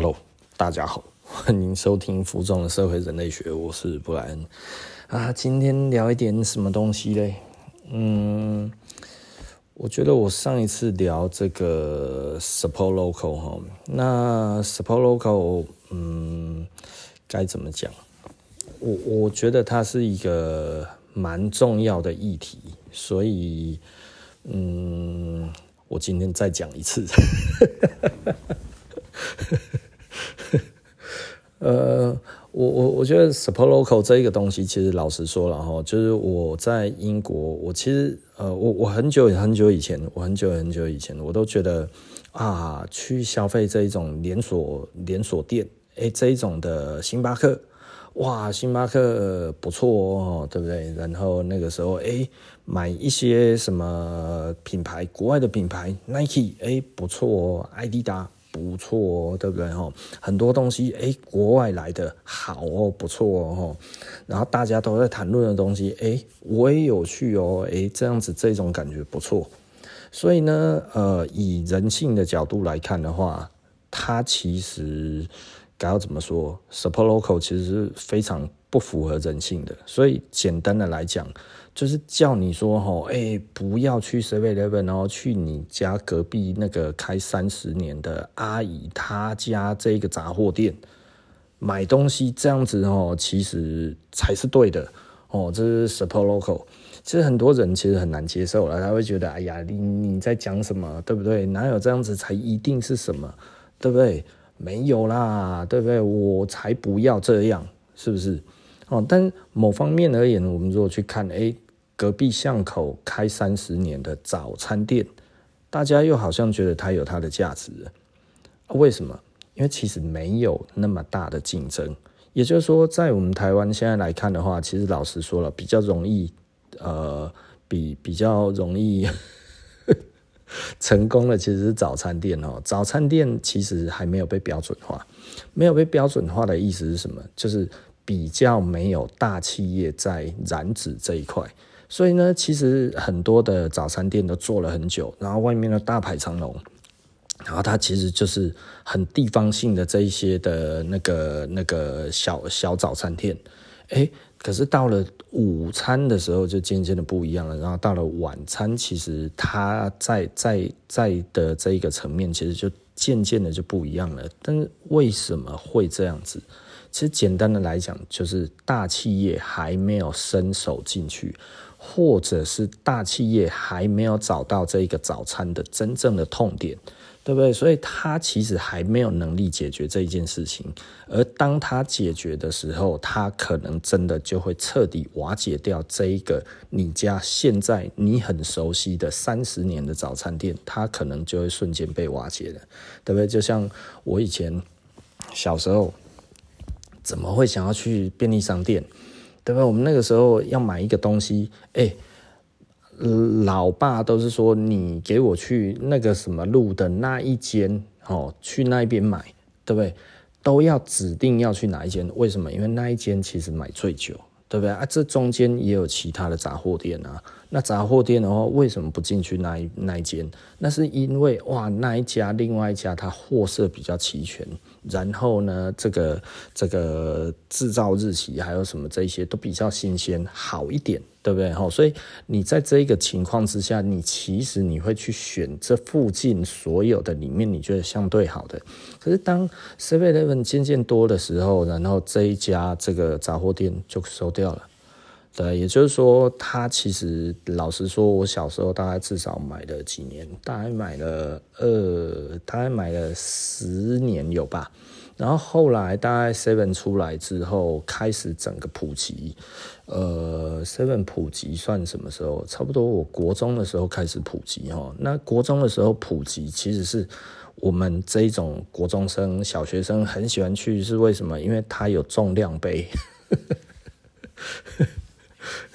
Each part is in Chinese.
Hello，大家好，欢迎收听浮肿的社会人类学，我是布莱恩啊。今天聊一点什么东西嘞？嗯，我觉得我上一次聊这个 support local 哈，那 support local，嗯，该怎么讲？我我觉得它是一个蛮重要的议题，所以，嗯，我今天再讲一次。呃，我我我觉得 support local 这一个东西，其实老实说了哈，就是我在英国，我其实呃，我我很久很久以前，我很久很久以前，我都觉得啊，去消费这一种连锁连锁店，哎、这一种的星巴克，哇，星巴克不错哦，对不对？然后那个时候，哎、买一些什么品牌，国外的品牌，Nike，哎、不错哦，艾迪达。不错哦，对不对吼？很多东西哎，国外来的好哦，不错哦。然后大家都在谈论的东西，哎，我也有趣哦，哎，这样子这种感觉不错。所以呢，呃，以人性的角度来看的话，它其实该要怎么说？Support local 其实是非常不符合人性的。所以简单的来讲。就是叫你说吼，哎、不要去 Seven Eleven，然后去你家隔壁那个开三十年的阿姨她家这个杂货店买东西，这样子哦，其实才是对的哦。这是 Support Local，其实很多人其实很难接受了，他会觉得，哎呀，你你在讲什么，对不对？哪有这样子才一定是什么，对不对？没有啦，对不对？我才不要这样，是不是？哦，但某方面而言，我们如果去看，哎、隔壁巷口开三十年的早餐店，大家又好像觉得它有它的价值。为什么？因为其实没有那么大的竞争。也就是说，在我们台湾现在来看的话，其实老实说了，比较容易，呃，比比较容易 成功的其实是早餐店哦。早餐店其实还没有被标准化，没有被标准化的意思是什么？就是比较没有大企业在染指这一块。所以呢，其实很多的早餐店都做了很久，然后外面的大排长龙，然后它其实就是很地方性的这一些的那个那个小小早餐店，哎，可是到了午餐的时候就渐渐的不一样了，然后到了晚餐，其实它在在在的这一个层面，其实就渐渐的就不一样了。但是为什么会这样子？其实简单的来讲，就是大企业还没有伸手进去。或者是大企业还没有找到这一个早餐的真正的痛点，对不对？所以他其实还没有能力解决这一件事情。而当他解决的时候，他可能真的就会彻底瓦解掉这一个你家现在你很熟悉的三十年的早餐店，他可能就会瞬间被瓦解了，对不对？就像我以前小时候，怎么会想要去便利商店？对吧？我们那个时候要买一个东西，哎，老爸都是说你给我去那个什么路的那一间哦，去那边买，对不对？都要指定要去哪一间？为什么？因为那一间其实买最久，对不对啊？这中间也有其他的杂货店啊。那杂货店的话，为什么不进去那一那一间？那是因为哇，那一家另外一家它货色比较齐全。然后呢，这个这个制造日期还有什么这些都比较新鲜，好一点，对不对？哈，所以你在这个情况之下，你其实你会去选这附近所有的里面你觉得相对好的。可是当 Seven Eleven 渐渐多的时候，然后这一家这个杂货店就收掉了。对，也就是说，他其实老实说，我小时候大概至少买了几年，大概买了二，大概买了十年有吧。然后后来大概 Seven 出来之后，开始整个普及。呃，Seven 普及算什么时候？差不多我国中的时候开始普及哈。那国中的时候普及，其实是我们这一种国中生、小学生很喜欢去，是为什么？因为它有重量杯。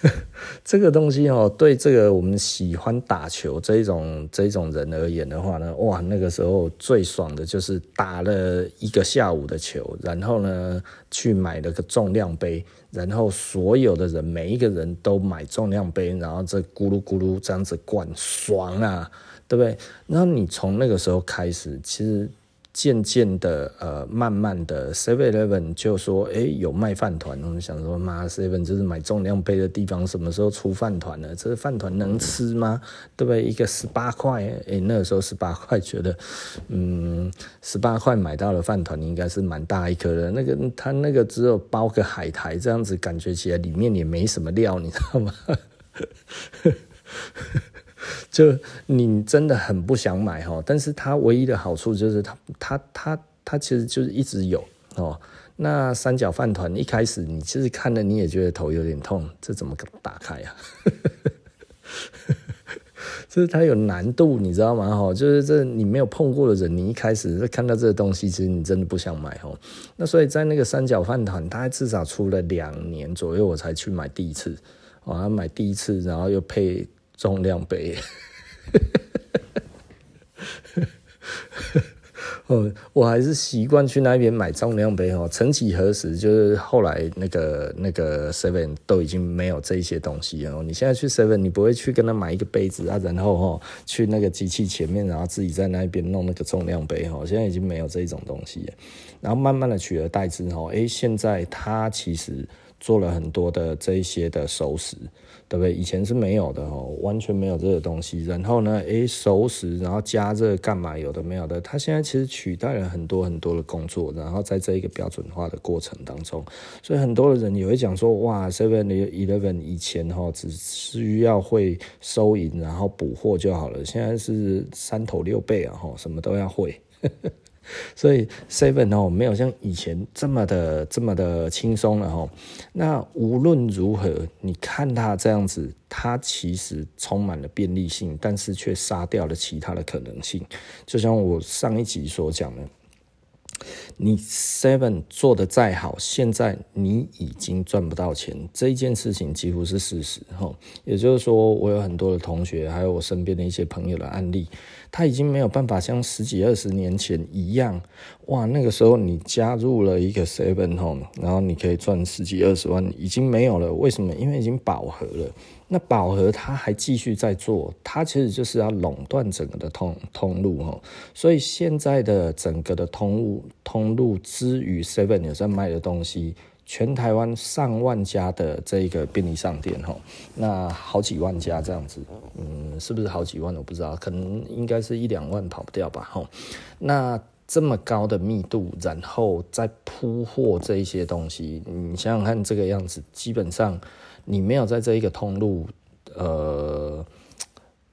这个东西哦，对这个我们喜欢打球这一种这种人而言的话呢，哇，那个时候最爽的就是打了一个下午的球，然后呢去买了个重量杯，然后所有的人每一个人都买重量杯，然后这咕噜咕噜这样子灌，爽啊，对不对？然后你从那个时候开始，其实渐渐的，呃，慢慢的，Seven Eleven 就说，哎，有卖饭团。我们想说，妈，Seven 就是买重量杯的地方，什么时候出饭团了？这饭团能吃吗？对不对？一个十八块，哎，那个时候十八块，觉得，嗯，十八块买到了饭团，应该是蛮大一颗的。那个，他那个只有包个海苔，这样子感觉起来里面也没什么料，你知道吗？就你真的很不想买哈，但是它唯一的好处就是它它它它其实就是一直有哦。那三角饭团一开始你其实看了你也觉得头有点痛，这怎么打开啊？就是它有难度，你知道吗？哈，就是这你没有碰过的人，你一开始看到这个东西，其实你真的不想买哦。那所以在那个三角饭团，大概至少出了两年左右，我才去买第一次。我要买第一次，然后又配。重量杯，哦，我还是习惯去那边买重量杯哦。曾几何时，就是后来那个那个 Seven 都已经没有这些东西了。你现在去 Seven，你不会去跟他买一个杯子啊，然后哦去那个机器前面，然后自己在那边弄那个重量杯哦。现在已经没有这种东西了，然后慢慢的取而代之哦，哎，现在他其实做了很多的这一些的熟食。对不对？以前是没有的哦，完全没有这个东西。然后呢，诶，熟食，然后加热干嘛？有的没有的。它现在其实取代了很多很多的工作。然后在这一个标准化的过程当中，所以很多的人也会讲说，哇，Seven Eleven 以前哈只需要会收银，然后补货就好了。现在是三头六臂啊，哈，什么都要会。所以 Seven 哦，没有像以前这么的这么的轻松了哈。那无论如何，你看它这样子，它其实充满了便利性，但是却杀掉了其他的可能性。就像我上一集所讲的。你 Seven 做的再好，现在你已经赚不到钱，这一件事情几乎是事实哈。也就是说，我有很多的同学，还有我身边的一些朋友的案例，他已经没有办法像十几二十年前一样，哇，那个时候你加入了一个 Seven Home，然后你可以赚十几二十万，已经没有了。为什么？因为已经饱和了。那饱和他还继续在做，他其实就是要垄断整个的通通路哈，所以现在的整个的通路通路之于 Seven 有在卖的东西，全台湾上万家的这个便利商店哈，那好几万家这样子，嗯，是不是好几万我不知道，可能应该是一两万跑不掉吧哈。那这么高的密度，然后再铺货这一些东西，你想想看这个样子，基本上。你没有在这一个通路，呃，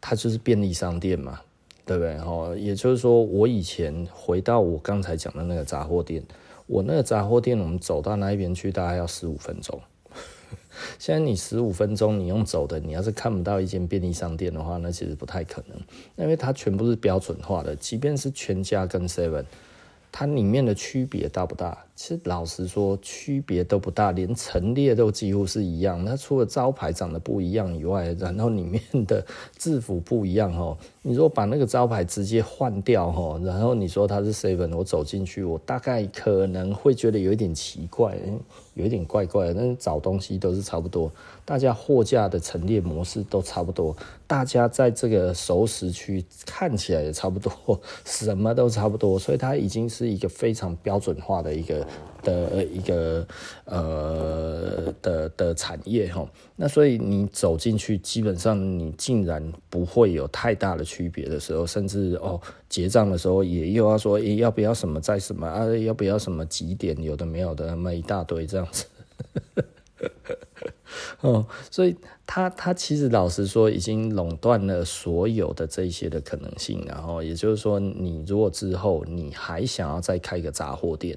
它就是便利商店嘛，对不对？哈，也就是说，我以前回到我刚才讲的那个杂货店，我那个杂货店，我们走到那一边去大概要十五分钟。现在你十五分钟你用走的，你要是看不到一间便利商店的话，那其实不太可能，因为它全部是标准化的，即便是全家跟 Seven。它里面的区别大不大？其实老实说，区别都不大，连陈列都几乎是一样。它除了招牌长得不一样以外，然后里面的制服不一样哦。你说把那个招牌直接换掉哦，然后你说它是 Seven，我走进去，我大概可能会觉得有一点奇怪，有一点怪怪的。但是找东西都是差不多，大家货架的陈列模式都差不多，大家在这个熟食区看起来也差不多，什么都差不多，所以它已经是一个非常标准化的一个。的一个呃的的产业哈，那所以你走进去，基本上你竟然不会有太大的区别的时候，甚至哦结账的时候也又要说，诶要不要什么在什么啊，要不要什么几点，有的没有的那么一大堆这样子，哦，所以他他其实老实说，已经垄断了所有的这些的可能性，然后也就是说，你如果之后你还想要再开个杂货店。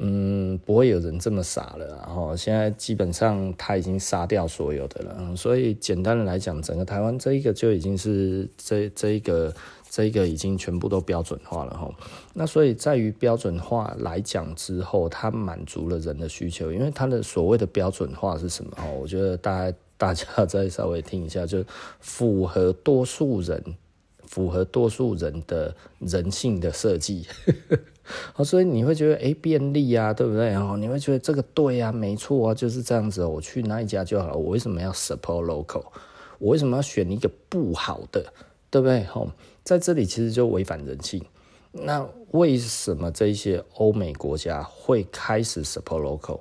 嗯，不会有人这么傻了，然后现在基本上他已经杀掉所有的了，所以简单的来讲，整个台湾这一个就已经是这这一个这个已经全部都标准化了哈。那所以在于标准化来讲之后，它满足了人的需求，因为它的所谓的标准化是什么哈？我觉得大家大家再稍微听一下，就符合多数人，符合多数人的人性的设计。好，所以你会觉得哎，便利啊，对不对？然后你会觉得这个对啊，没错啊，就是这样子。我去哪一家就好了。我为什么要 support local？我为什么要选一个不好的，对不对？吼，在这里其实就违反人性。那为什么这些欧美国家会开始 support local？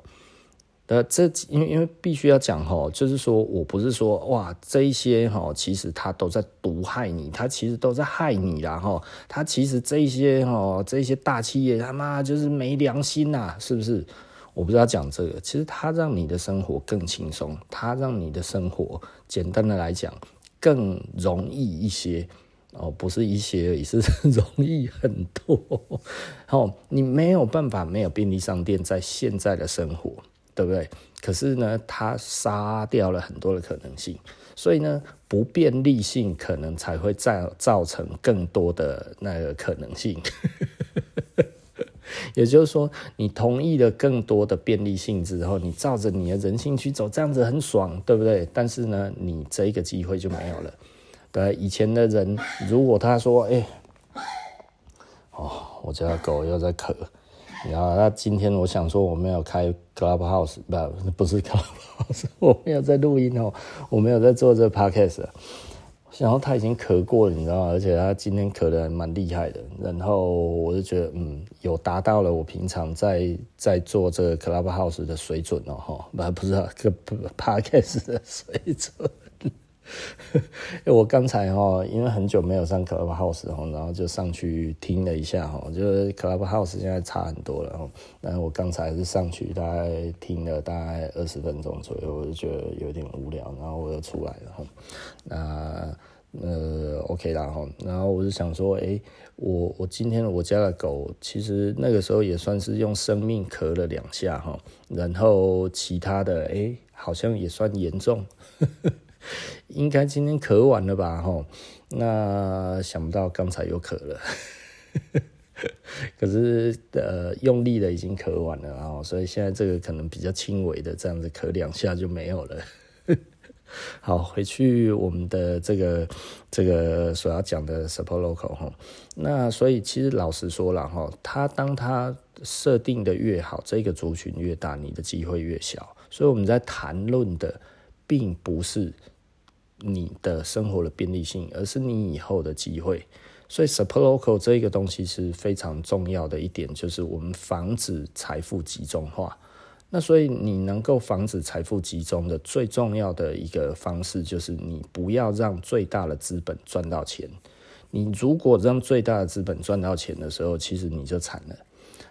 呃，这因为因为必须要讲哈，就是说我不是说哇，这一些哈，其实他都在毒害你，他其实都在害你啦哈，他其实这一些哈，这些大企业他妈就是没良心呐，是不是？我不知道讲这个，其实他让你的生活更轻松，他让你的生活简单的来讲更容易一些哦，不是一些而已，是 容易很多。哦，你没有办法没有便利商店在现在的生活。对不对？可是呢，它杀掉了很多的可能性，所以呢，不便利性可能才会造造成更多的那个可能性。也就是说，你同意了更多的便利性之后，你照着你的人性去走，这样子很爽，对不对？但是呢，你这一个机会就没有了。对，以前的人，如果他说：“哎，哦，我家狗又在咳。”然后，那今天我想说，我没有开 Clubhouse，不，不是 Clubhouse，我没有在录音哦，我没有在做这 Podcast。然后他已经咳过了，你知道吗？而且他今天咳得还蛮厉害的。然后我就觉得，嗯，有达到了我平常在在做这个 Clubhouse 的水准哦，哈，不，不是这个 Podcast 的水准。我刚才哈，因为很久没有上 Clubhouse 哈，然后就上去听了一下哈，就是 Clubhouse 现在差很多了哈。但我刚才是上去大概听了大概二十分钟左右，我就觉得有点无聊，然后我又出来了哈。那呃 OK 啦哈，然后我就想说，哎，我我今天我家的狗其实那个时候也算是用生命咳了两下哈，然后其他的哎好像也算严重。应该今天咳完了吧？吼，那想不到刚才又咳了，可是呃用力的已经咳完了，然后所以现在这个可能比较轻微的这样子咳两下就没有了。好，回去我们的这个这个所要讲的 support local 哈，那所以其实老实说了哈，他当他设定的越好，这个族群越大，你的机会越小。所以我们在谈论的并不是。你的生活的便利性，而是你以后的机会。所以，support local 这个东西是非常重要的一点，就是我们防止财富集中化。那所以，你能够防止财富集中的最重要的一个方式，就是你不要让最大的资本赚到钱。你如果让最大的资本赚到钱的时候，其实你就惨了。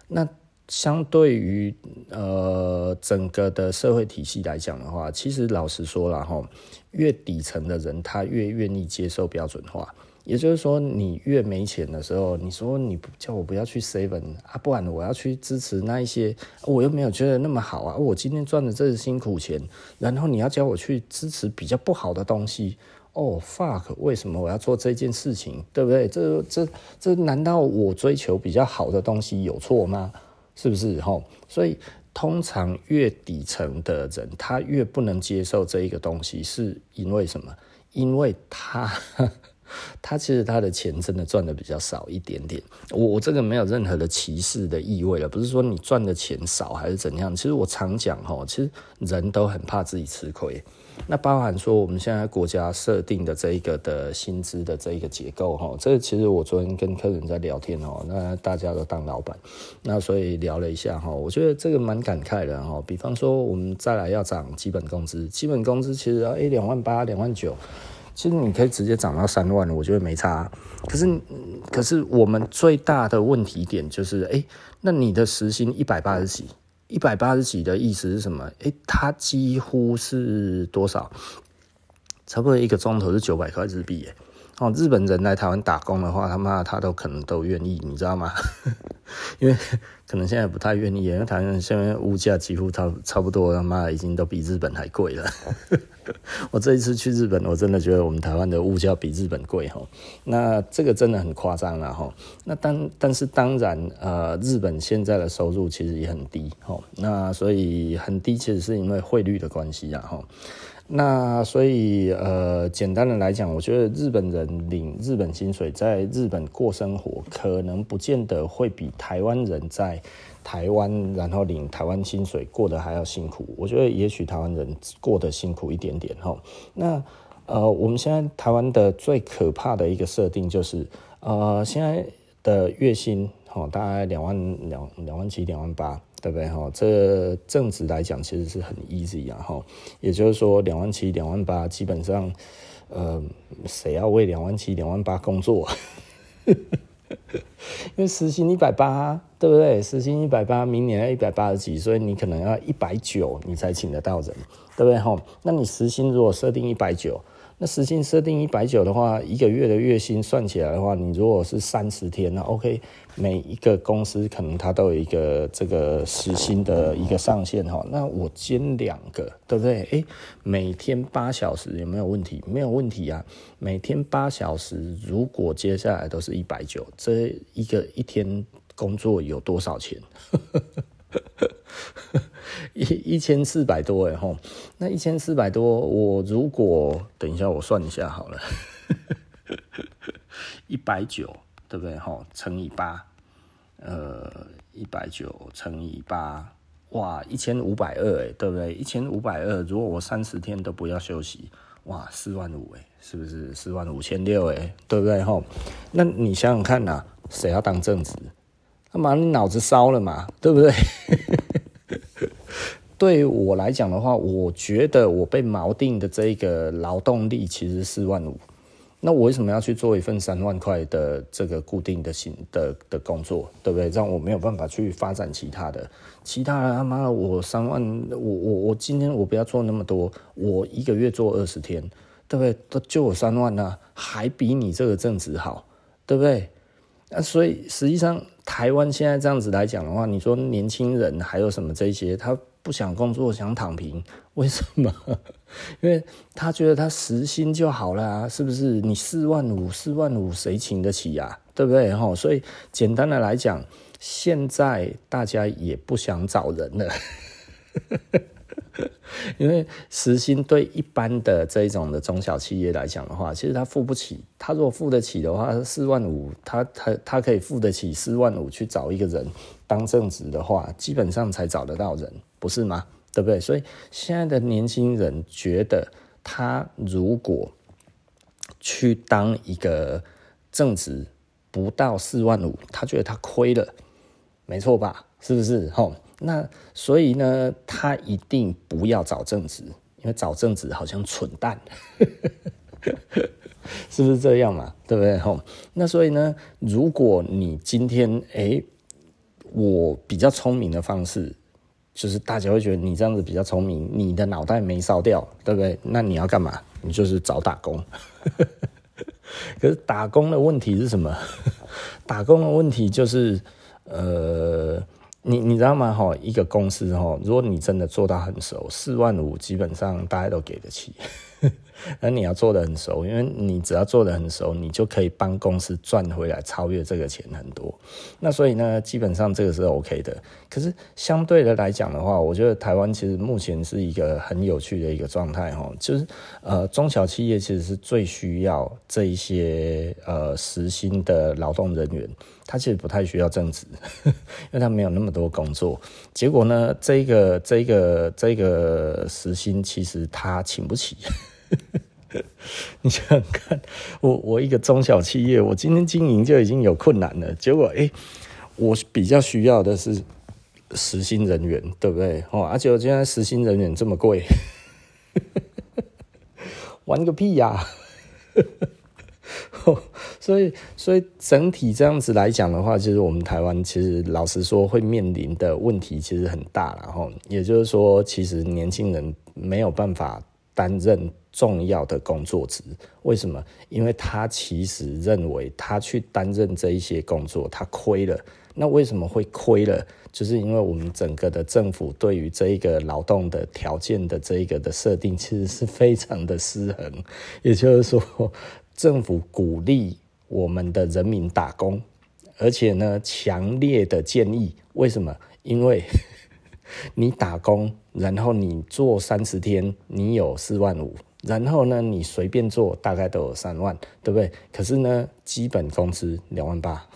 那相对于呃整个的社会体系来讲的话，其实老实说了哈，越底层的人他越愿意接受标准化。也就是说，你越没钱的时候，你说你不叫我不要去 seven 啊，不然我要去支持那一些，我又没有觉得那么好啊。我今天赚的这是辛苦钱，然后你要叫我去支持比较不好的东西，哦 fuck，为什么我要做这件事情？对不对？这这这难道我追求比较好的东西有错吗？是不是齁？所以通常越底层的人，他越不能接受这一个东西，是因为什么？因为他 他其实他的钱真的赚的比较少一点点。我我这个没有任何的歧视的意味了，不是说你赚的钱少还是怎样。其实我常讲齁，其实人都很怕自己吃亏。那包含说我们现在国家设定的这一个的薪资的这一个结构哈，这个其实我昨天跟客人在聊天哦，那大家都当老板，那所以聊了一下哈，我觉得这个蛮感慨的哈。比方说我们再来要涨基本工资，基本工资其实哎两万八两万九，其实你可以直接涨到三万，我觉得没差。可是可是我们最大的问题点就是哎，那你的时薪一百八十几。一百八十几的意思是什么？诶，它几乎是多少？差不多一个钟头是九百块日币诶。哦，日本人来台湾打工的话，他妈他都可能都愿意，你知道吗？因为可能现在不太愿意，因为台湾现在物价几乎差差不多，他妈已经都比日本还贵了。我这一次去日本，我真的觉得我们台湾的物价比日本贵哈。那这个真的很夸张了哈。那当但是当然，呃，日本现在的收入其实也很低哈。那所以很低，其实是因为汇率的关系啊哈。那所以呃，简单的来讲，我觉得日本人领日本薪水，在日本过生活，可能不见得会比台湾人在台湾然后领台湾薪水过得还要辛苦。我觉得也许台湾人过得辛苦一点点哈。那呃，我们现在台湾的最可怕的一个设定就是，呃，现在的月薪哦，大概两万两两万七两万八，对不对哈？这正职来讲其实是很 easy 啊哈，也就是说两万七两万八，基本上呃，谁要为两万七两万八工作？因为时薪一百八，对不对？时薪一百八，明年要一百八十几，所以你可能要一百九，你才请得到人，对不对？哈，那你时薪如果设定一百九。那时薪设定一百九的话，一个月的月薪算起来的话，你如果是三十天，那 OK，每一个公司可能它都有一个这个时薪的一个上限哈。那我兼两个，对不对？诶，每天八小时有没有问题？没有问题啊。每天八小时，如果接下来都是一百九，这一个一天工作有多少钱？一一千四百多哎吼，那一千四百多，我如果等一下我算一下好了，一百九对不对吼？乘以八，呃，一百九乘以八，哇，一千五百二哎，对不对？一千五百二，如果我三十天都不要休息，哇，四万五哎，是不是四万五千六哎，对不对吼？那你想想看呐、谁要当正职？他妈你脑子烧了嘛，对不对？对我来讲的话，我觉得我被锚定的这个劳动力其实四万五，那我为什么要去做一份三万块的这个固定的薪的的工作，对不对？这样我没有办法去发展其他的，其他的他妈我三万，我我我今天我不要做那么多，我一个月做二十天，对不对？都就我三万呢，还比你这个正职好，对不对？那所以实际上台湾现在这样子来讲的话，你说年轻人还有什么这些他。不想工作，想躺平，为什么？因为他觉得他时薪就好了啊，是不是？你四万五，四万五谁请得起呀？对不对？哈，所以简单的来讲，现在大家也不想找人了，因为时薪对一般的这种的中小企业来讲的话，其实他付不起。他如果付得起的话，四万五，他他他可以付得起四万五去找一个人当正职的话，基本上才找得到人。不是吗？对不对？所以现在的年轻人觉得，他如果去当一个正职，不到四万五，他觉得他亏了，没错吧？是不是？吼，那所以呢，他一定不要找正职，因为找正职好像蠢蛋，是不是这样嘛？对不对？吼，那所以呢，如果你今天诶，我比较聪明的方式。就是大家会觉得你这样子比较聪明，你的脑袋没烧掉，对不对？那你要干嘛？你就是找打工。可是打工的问题是什么？打工的问题就是，呃，你你知道吗？哈，一个公司哈，如果你真的做到很熟，四万五基本上大家都给得起。那你要做得很熟，因为你只要做得很熟，你就可以帮公司赚回来，超越这个钱很多。那所以呢，基本上这个是 OK 的。可是相对的来讲的话，我觉得台湾其实目前是一个很有趣的一个状态哈，就是呃中小企业其实是最需要这一些呃时薪的劳动人员，他其实不太需要正职，因为他没有那么多工作。结果呢，这个这个这个时薪其实他请不起。你想想看，我我一个中小企业，我今天经营就已经有困难了。结果，哎、我比较需要的是实薪人员，对不对？哦，而且我现在实薪人员这么贵，玩个屁呀、所以，所以整体这样子来讲的话，其实我们台湾其实老实说会面临的问题其实很大了。哈，也就是说，其实年轻人没有办法担任。重要的工作职，为什么？因为他其实认为他去担任这一些工作，他亏了。那为什么会亏了？就是因为我们整个的政府对于这一个劳动的条件的这一个的设定，其实是非常的失衡。也就是说，政府鼓励我们的人民打工，而且呢，强烈的建议，为什么？因为 你打工，然后你做三十天，你有四万五。然后呢，你随便做大概都有三万，对不对？可是呢，基本工资两万八，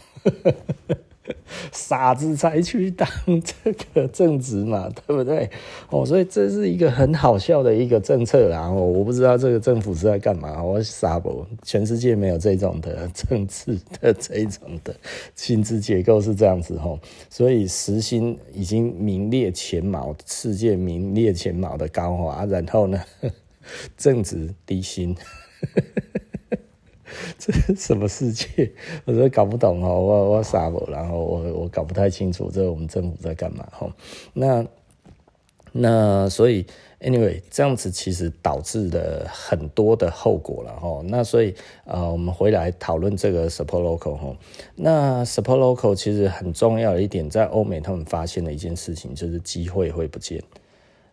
傻子才去当这个正职嘛，对不对？哦，所以这是一个很好笑的一个政策啦。哦，我不知道这个政府是在干嘛。我傻不？全世界没有这种的政治的这种的薪资结构是这样子哦。所以时薪已经名列前茅，世界名列前茅的高华，然后呢，正职低薪。这是什么世界？我说搞不懂哦，我我傻不，然后我我搞不太清楚这我们政府在干嘛哈。那那所以 anyway 这样子其实导致了很多的后果了哈。那所以呃，我们回来讨论这个 support local 哈。那 support local 其实很重要的一点，在欧美他们发现的一件事情就是机会会不见。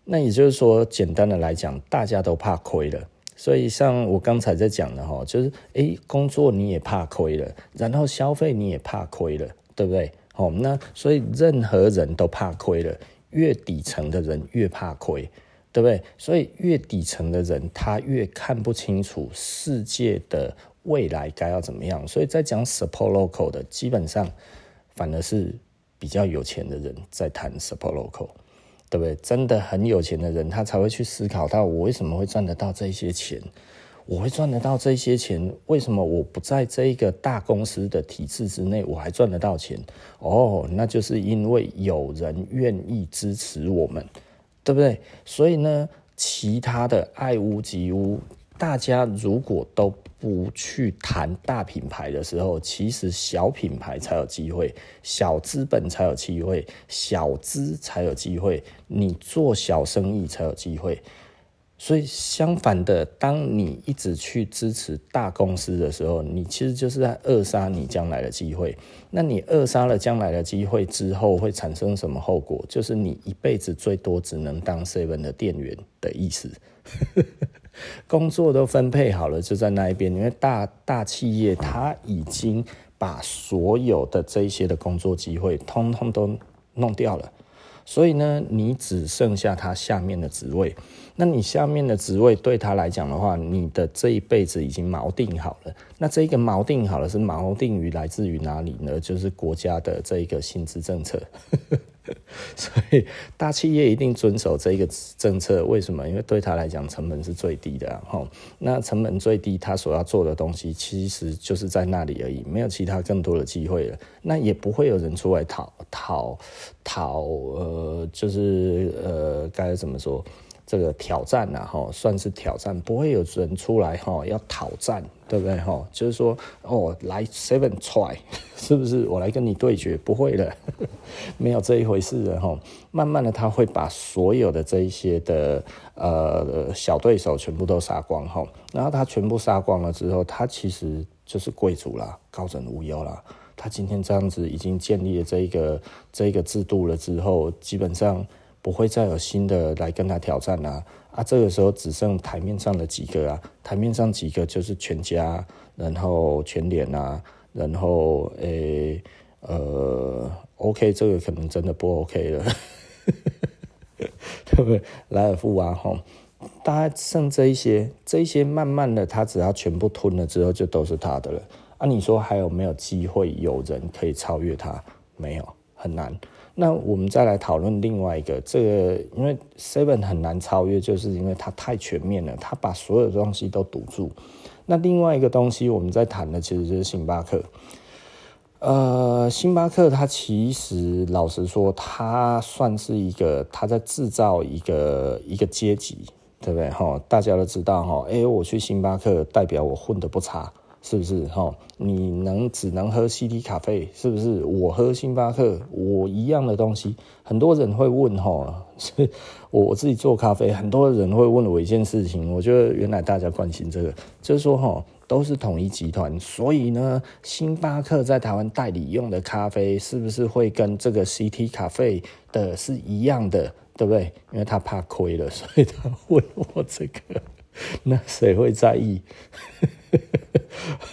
那也就是说，简单的来讲，大家都怕亏了。所以，像我刚才在讲的哈，就是诶，工作你也怕亏了，然后消费你也怕亏了，对不对？好，那所以任何人都怕亏了，越底层的人越怕亏，对不对？所以越底层的人他越看不清楚世界的未来该要怎么样。所以在讲 support local 的，基本上反而是比较有钱的人在谈 support local。对不对？真的很有钱的人，他才会去思考到我为什么会赚得到这些钱？我会赚得到这些钱，为什么我不在这一个大公司的体制之内，我还赚得到钱？哦，那就是因为有人愿意支持我们，对不对？所以呢，其他的爱屋及乌，大家如果都。不去谈大品牌的时候，其实小品牌才有机会，小资本才有机会，小资才有机会，你做小生意才有机会。所以相反的，当你一直去支持大公司的时候，你其实就是在扼杀你将来的机会。那你扼杀了将来的机会之后，会产生什么后果？就是你一辈子最多只能当 seven 的店员的意思。工作都分配好了，就在那一边。因为大大企业，它已经把所有的这些的工作机会，通通都弄掉了。所以呢，你只剩下他下面的职位。那你下面的职位对他来讲的话，你的这一辈子已经锚定好了。那这个锚定好了，是锚定于来自于哪里呢？就是国家的这一个薪资政策。所以大企业一定遵守这个政策，为什么？因为对他来讲，成本是最低的。哈，那成本最低，他所要做的东西其实就是在那里而已，没有其他更多的机会了。那也不会有人出来讨讨讨，呃，就是呃，该怎么说？这个挑战啊，哈，算是挑战，不会有人出来哈要讨战，对不对？哈，就是说，哦，来 seven try，是不是？我来跟你对决，不会的，没有这一回事的哈。慢慢的，他会把所有的这一些的呃小对手全部都杀光哈。然后他全部杀光了之后，他其实就是贵族啦，高枕无忧啦。他今天这样子已经建立了这一个这一个制度了之后，基本上。不会再有新的来跟他挑战啊！啊，这个时候只剩台面上的几个啊，台面上几个就是全家，然后全联啊，然后诶呃，OK，这个可能真的不 OK 了，对不对？莱尔富啊，吼，大概剩这一些，这一些慢慢的，他只要全部吞了之后，就都是他的了。啊，你说还有没有机会有人可以超越他？没有，很难。那我们再来讨论另外一个，这个因为 Seven 很难超越，就是因为它太全面了，它把所有东西都堵住。那另外一个东西我们在谈的其实就是星巴克。呃，星巴克它其实老实说，它算是一个，它在制造一个一个阶级，对不对？哈，大家都知道哈，哎，我去星巴克代表我混得不差。是不是哈？你能只能喝 CT 咖啡？是不是？我喝星巴克，我一样的东西。很多人会问哈，是我我自己做咖啡，很多人会问我一件事情。我觉得原来大家关心这个，就是说哈，都是统一集团，所以呢，星巴克在台湾代理用的咖啡，是不是会跟这个 CT 咖啡的是一样的？对不对？因为他怕亏了，所以他问我这个。那谁会在意？呵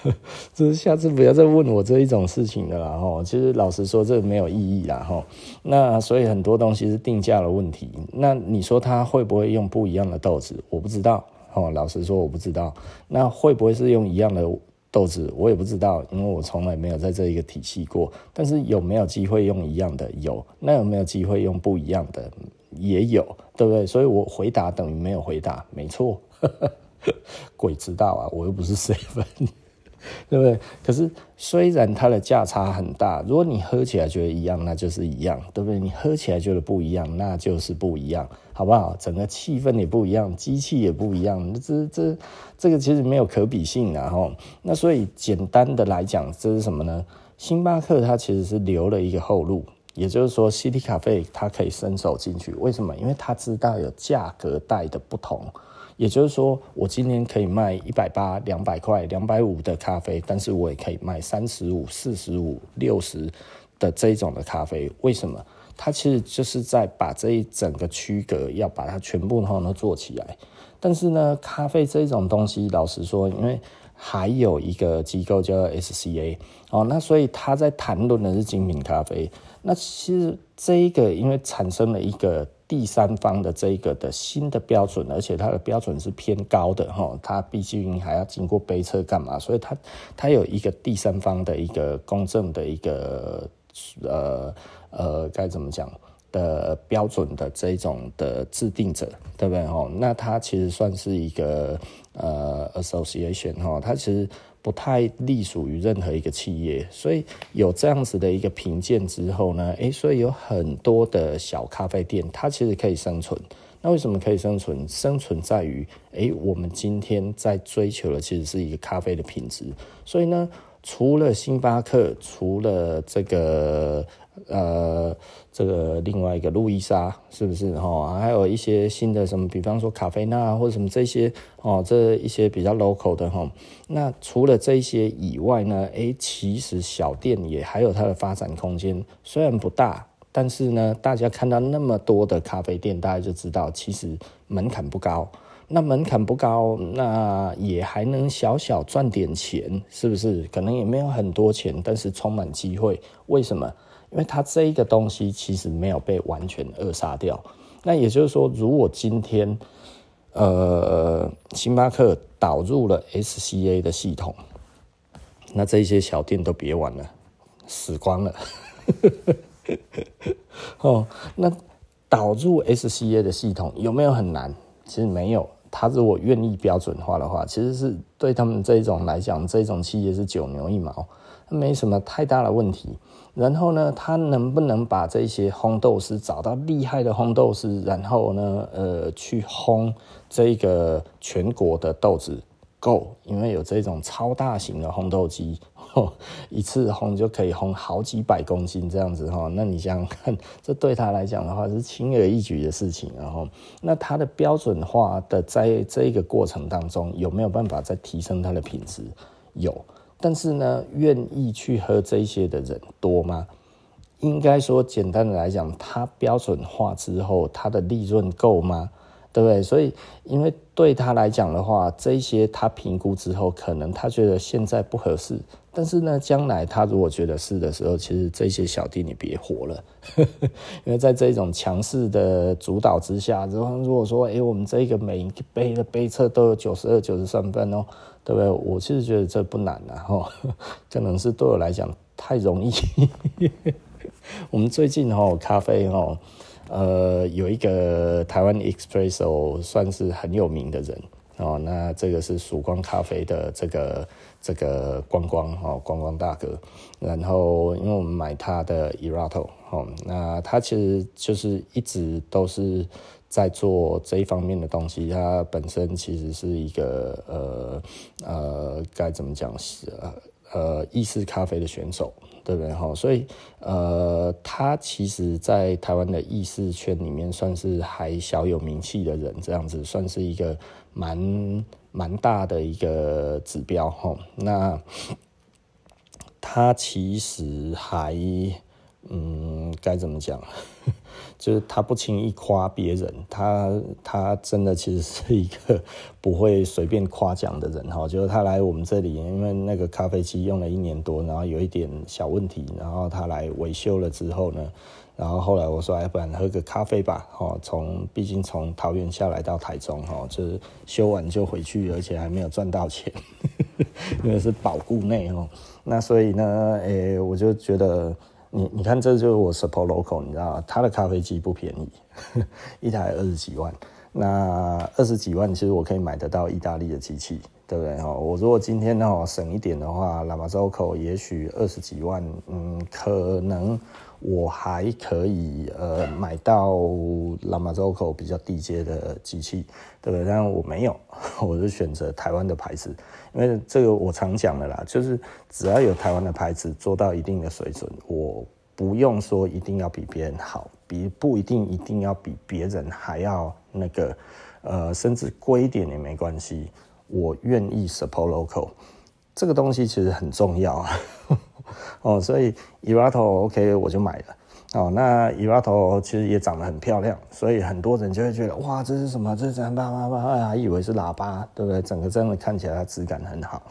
呵呵就是下次不要再问我这一种事情了啦哈。其实老实说，这没有意义啦哈。那所以很多东西是定价的问题。那你说他会不会用不一样的豆子？我不知道。哦，老实说我不知道。那会不会是用一样的豆子，我也不知道，因为我从来没有在这一个体系过。但是有没有机会用一样的？有。那有没有机会用不一样的？也有，对不对？所以我回答等于没有回答，没错。鬼知道啊，我又不是 seven。对不对？可是虽然它的价差很大，如果你喝起来觉得一样，那就是一样，对不对？你喝起来觉得不一样，那就是不一样，好不好？整个气氛也不一样，机器也不一样，这这这个其实没有可比性的哈。那所以简单的来讲，这是什么呢？星巴克它其实是留了一个后路，也就是说，City Cafe 它可以伸手进去，为什么？因为它知道有价格带的不同。也就是说，我今天可以卖一百八、两百块、两百五的咖啡，但是我也可以卖三十五、四十五、六十的这种的咖啡。为什么？它其实就是在把这一整个区隔要把它全部都做起来。但是呢，咖啡这种东西，老实说，因为还有一个机构叫 SCA 哦，那所以他在谈论的是精品咖啡。那其实这一个因为产生了一个。第三方的这个的新的标准，而且它的标准是偏高的哈，它毕竟还要经过杯测干嘛，所以它它有一个第三方的一个公正的一个呃呃该怎么讲的标准的这种的制定者，对不对哈？那它其实算是一个呃 association 哈，它其实。不太隶属于任何一个企业，所以有这样子的一个评鉴之后呢，诶，所以有很多的小咖啡店，它其实可以生存。那为什么可以生存？生存在于，诶，我们今天在追求的其实是一个咖啡的品质。所以呢，除了星巴克，除了这个。呃，这个另外一个路易莎是不是哈？还有一些新的什么，比方说咖啡那或者什么这些哦，这一些比较 local 的哈。那除了这些以外呢，诶，其实小店也还有它的发展空间，虽然不大，但是呢，大家看到那么多的咖啡店，大家就知道其实门槛不高。那门槛不高，那也还能小小赚点钱，是不是？可能也没有很多钱，但是充满机会。为什么？因为它这一个东西其实没有被完全扼杀掉，那也就是说，如果今天呃星巴克导入了 SCA 的系统，那这些小店都别玩了，死光了。哦，那导入 SCA 的系统有没有很难？其实没有，他如果愿意标准化的话，其实是对他们这种来讲，这种企业是九牛一毛，没什么太大的问题。然后呢，他能不能把这些烘豆师找到厉害的烘豆师，然后呢，呃，去烘这个全国的豆子够？因为有这种超大型的烘豆机，哦一次烘就可以烘好几百公斤这样子哈。那你想想看，这对他来讲的话是轻而易举的事情。然后，那他的标准化的在这个过程当中，有没有办法再提升它的品质？有。但是呢，愿意去喝这些的人多吗？应该说，简单的来讲，它标准化之后，它的利润够吗？对不对？所以，因为对他来讲的话，这些他评估之后，可能他觉得现在不合适。但是呢，将来他如果觉得是的时候，其实这些小弟你别活了，因为在这种强势的主导之下，如果如果说，哎，我们这个每一杯的杯测都有九十二、九十三分哦，对不对？我其实觉得这不难啊，哈，可能是对我来讲太容易。我们最近哈咖啡哈，呃，有一个台湾 Espresso 算是很有名的人哦，那这个是曙光咖啡的这个。这个光光哈，光光大哥，然后因为我们买他的 Erato 哦，那他其实就是一直都是在做这一方面的东西。他本身其实是一个呃呃该怎么讲是呃意式咖啡的选手，对不对哈？所以呃他其实在台湾的意识圈里面算是还小有名气的人，这样子算是一个蛮。蛮大的一个指标哈，那他其实还嗯该怎么讲？就是他不轻易夸别人，他他真的其实是一个 不会随便夸奖的人哈。就是他来我们这里，因为那个咖啡机用了一年多，然后有一点小问题，然后他来维修了之后呢。然后后来我说，哎，不然喝个咖啡吧，哈，从毕竟从桃园下来到台中，哈，就是修完就回去，而且还没有赚到钱，因为是保固内哦。那所以呢，诶、我就觉得你你看，这就是我 Support Local，你知道他的咖啡机不便宜，一台二十几万。那二十几万，其实我可以买得到意大利的机器，对不对？我如果今天呢省一点的话喇叭周口也许二十几万，嗯，可能我还可以呃买到 Lamazoko 比较低阶的机器，对不对？但我没有，我就选择台湾的牌子，因为这个我常讲的啦，就是只要有台湾的牌子做到一定的水准，我不用说一定要比别人好，比不一定一定要比别人还要。那个，呃，甚至贵一点也没关系，我愿意 support local，这个东西其实很重要啊，哦，所以 Erato OK 我就买了，哦，那 Erato 其实也长得很漂亮，所以很多人就会觉得哇，这是什么？这是怎样？叭叭叭，还以为是喇叭，对不对？整个真的看起来它质感很好，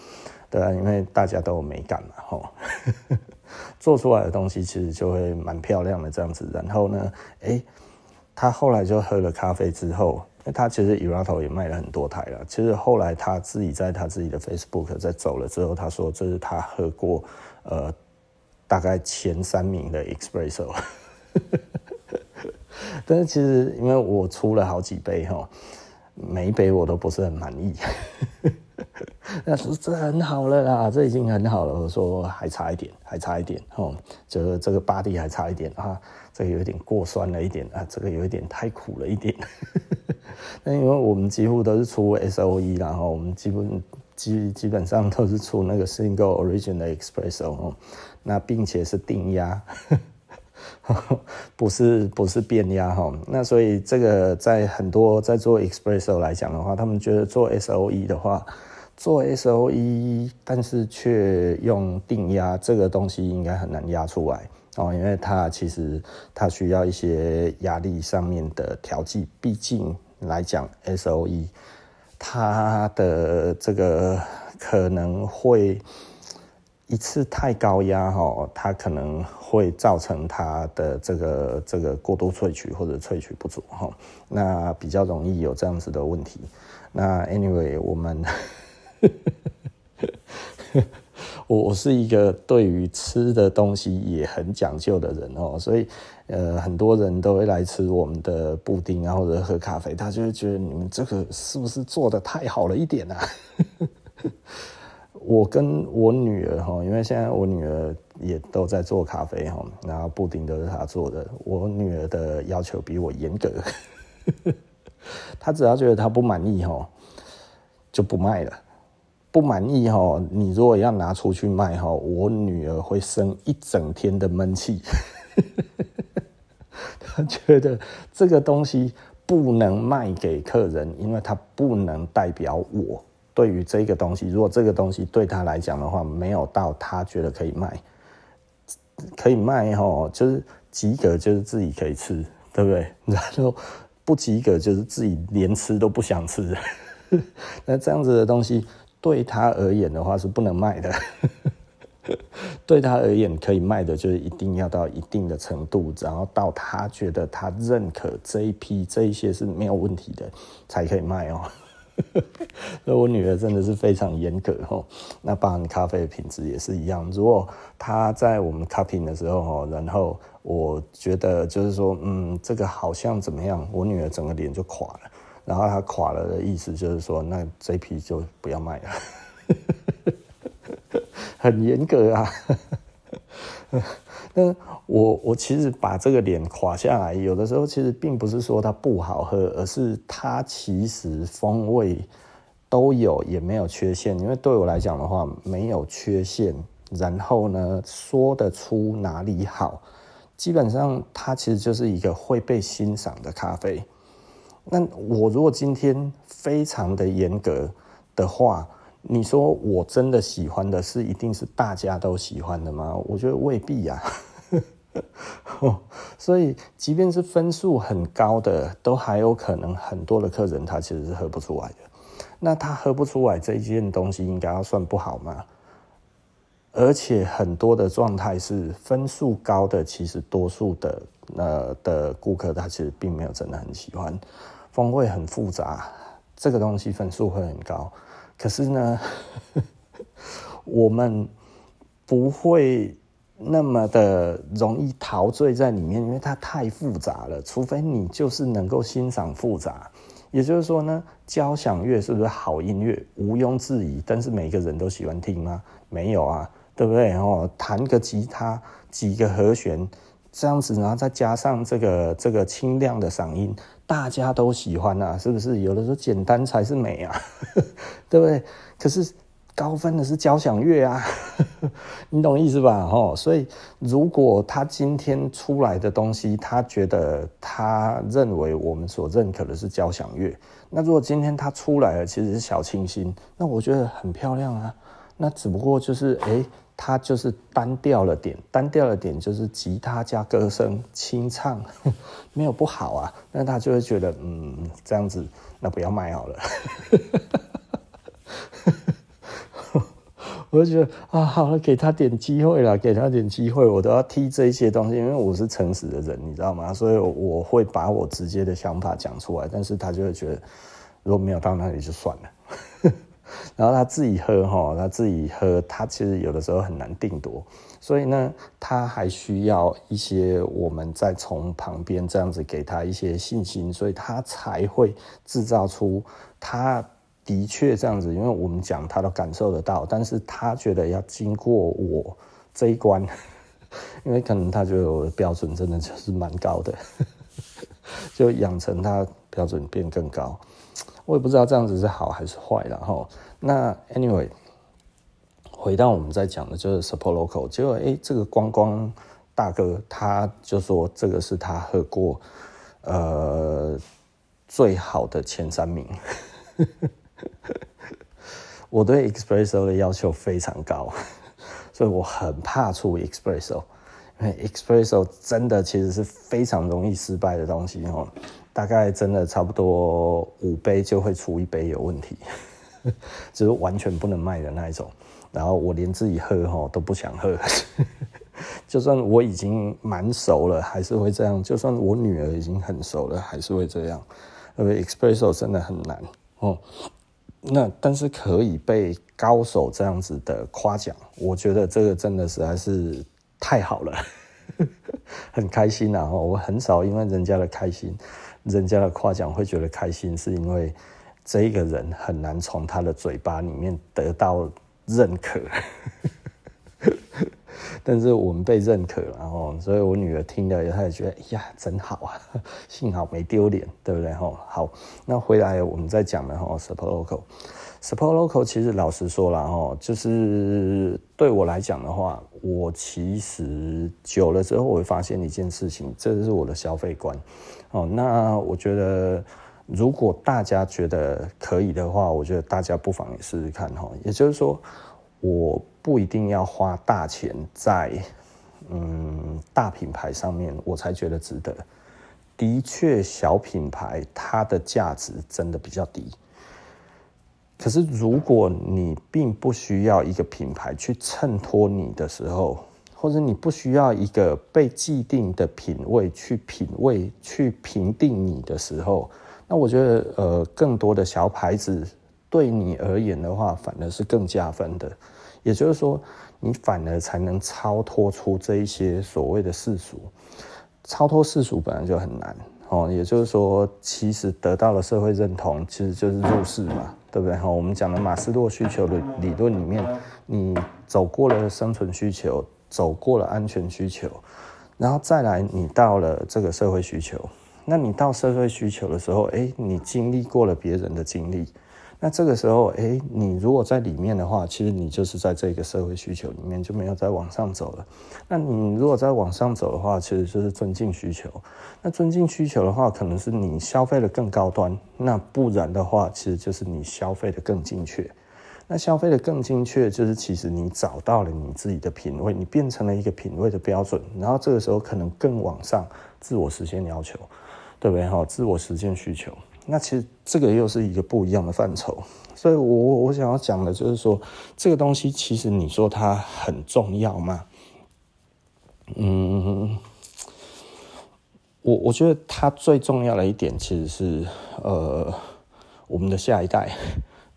对啊，因为大家都有美感嘛，吼，做出来的东西其实就会蛮漂亮的这样子，然后呢，哎。他后来就喝了咖啡之后，因为他其实 Erato 也卖了很多台了。其实后来他自己在他自己的 Facebook 在走了之后，他说这是他喝过呃大概前三名的 Espresso。但是其实因为我出了好几杯哈，每一杯我都不是很满意。那说这很好了啦，这已经很好了。我说还差一点，还差一点哦，就是这个 body 还差一点啊。这个有点过酸了一点啊，这个有一点太苦了一点。那因为我们几乎都是出 S O E，然后我们基本基基本上都是出那个 Single original Espresso 哦，那并且是定压，不是不是变压哈。那所以这个在很多在做 Espresso 来讲的话，他们觉得做 S O E 的话，做 S O E 但是却用定压，这个东西应该很难压出来。哦，因为它其实它需要一些压力上面的调剂，毕竟来讲，SOE 它的这个可能会一次太高压哈，它可能会造成它的这个这个过度萃取或者萃取不足哈，那比较容易有这样子的问题。那 anyway 我们。我是一个对于吃的东西也很讲究的人哦，所以呃，很多人都会来吃我们的布丁啊，或者喝咖啡，他就会觉得你们这个是不是做得太好了一点啊？我跟我女儿哈，因为现在我女儿也都在做咖啡哈，然后布丁都是她做的，我女儿的要求比我严格，她只要觉得她不满意哈，就不卖了。不满意哈，你如果要拿出去卖哈，我女儿会生一整天的闷气。他觉得这个东西不能卖给客人，因为它不能代表我对于这个东西。如果这个东西对他来讲的话，没有到他觉得可以卖，可以卖哈，就是及格就是自己可以吃，对不对？然后不及格就是自己连吃都不想吃。那这样子的东西。对他而言的话是不能卖的，对他而言可以卖的就是一定要到一定的程度，然后到他觉得他认可这一批这一些是没有问题的才可以卖哦。所以我女儿真的是非常严格哦。那包含咖啡的品质也是一样，如果她在我们 cupping 的时候哦，然后我觉得就是说，嗯，这个好像怎么样，我女儿整个脸就垮了。然后她垮了的意思就是说，那这批就不要卖了，很严格啊。那我我其实把这个脸垮下来，有的时候其实并不是说它不好喝，而是它其实风味都有，也没有缺陷。因为对我来讲的话，没有缺陷，然后呢，说得出哪里好，基本上它其实就是一个会被欣赏的咖啡。那我如果今天非常的严格的话，你说我真的喜欢的是一定是大家都喜欢的吗？我觉得未必呀。所以，即便是分数很高的，都还有可能很多的客人他其实是喝不出来的。那他喝不出来这一件东西，应该要算不好吗？而且很多的状态是分数高的，其实多数的呃的顾客他其实并没有真的很喜欢。风味很复杂，这个东西分数会很高。可是呢，我们不会那么的容易陶醉在里面，因为它太复杂了。除非你就是能够欣赏复杂，也就是说呢，交响乐是不是好音乐？毋庸置疑。但是每个人都喜欢听吗？没有啊，对不对？哦，弹个吉他，几个和弦，这样子，然后再加上这个这个清亮的嗓音，大家都喜欢啊，是不是？有的时候简单才是美啊，对不对？可是。高分的是交响乐啊，你懂意思吧？吼，所以如果他今天出来的东西，他觉得他认为我们所认可的是交响乐，那如果今天他出来了，其实是小清新，那我觉得很漂亮啊。那只不过就是，哎、他就是单调了点，单调了点就是吉他加歌声清唱，没有不好啊。那他就会觉得，嗯，这样子，那不要卖好了。我就觉得啊，好了，给他点机会了，给他点机会，我都要踢这些东西，因为我是诚实的人，你知道吗？所以我会把我直接的想法讲出来，但是他就会觉得，如果没有到那里就算了。然后他自己喝哈，他自己喝，他其实有的时候很难定夺，所以呢，他还需要一些我们再从旁边这样子给他一些信心，所以他才会制造出他。的确这样子，因为我们讲他都感受得到，但是他觉得要经过我这一关，因为可能他觉得我的标准真的就是蛮高的，就养成他标准变更高。我也不知道这样子是好还是坏了哈。那 anyway，回到我们在讲的就是 Super Local，结果哎，这个光光大哥他就说这个是他喝过呃最好的前三名。我对 Espresso 的要求非常高，所以我很怕出 Espresso，Espresso 真的其实是非常容易失败的东西哦。大概真的差不多五杯就会出一杯有问题，就是完全不能卖的那一种。然后我连自己喝哈都不想喝，就算我已经蛮熟了，还是会这样。就算我女儿已经很熟了，还是会这样。因为 Espresso 真的很难哦。那但是可以被高手这样子的夸奖，我觉得这个真的实在是太好了，很开心啊！我很少因为人家的开心、人家的夸奖会觉得开心，是因为这一个人很难从他的嘴巴里面得到认可。但是我们被认可了，然后，所以我女儿听了，她也觉得，哎呀，真好啊，幸好没丢脸，对不对？哈，好，那回来我们再讲了哈，Super Local，Super Local，其实老实说了哈，就是对我来讲的话，我其实久了之后，我会发现一件事情，这是我的消费观。哦，那我觉得，如果大家觉得可以的话，我觉得大家不妨也试试看哈。也就是说，我。不一定要花大钱在嗯大品牌上面，我才觉得值得。的确，小品牌它的价值真的比较低。可是，如果你并不需要一个品牌去衬托你的时候，或者你不需要一个被既定的品味去品味、去评定你的时候，那我觉得，呃，更多的小牌子对你而言的话，反而是更加分的。也就是说，你反而才能超脱出这一些所谓的世俗，超脱世俗本来就很难哦。也就是说，其实得到了社会认同，其实就是入世嘛，对不对？哈，我们讲的马斯洛需求的理论里面，你走过了生存需求，走过了安全需求，然后再来你到了这个社会需求。那你到社会需求的时候，哎，你经历过了别人的经历。那这个时候，哎，你如果在里面的话，其实你就是在这个社会需求里面，就没有再往上走了。那你如果再往上走的话，其实就是尊敬需求。那尊敬需求的话，可能是你消费的更高端；那不然的话，其实就是你消费的更精确。那消费的更精确，就是其实你找到了你自己的品味，你变成了一个品味的标准。然后这个时候可能更往上，自我实现要求，对不对？哈，自我实现需求。那其实这个又是一个不一样的范畴，所以我我想要讲的就是说，这个东西其实你说它很重要吗？嗯，我我觉得它最重要的一点其实是，呃，我们的下一代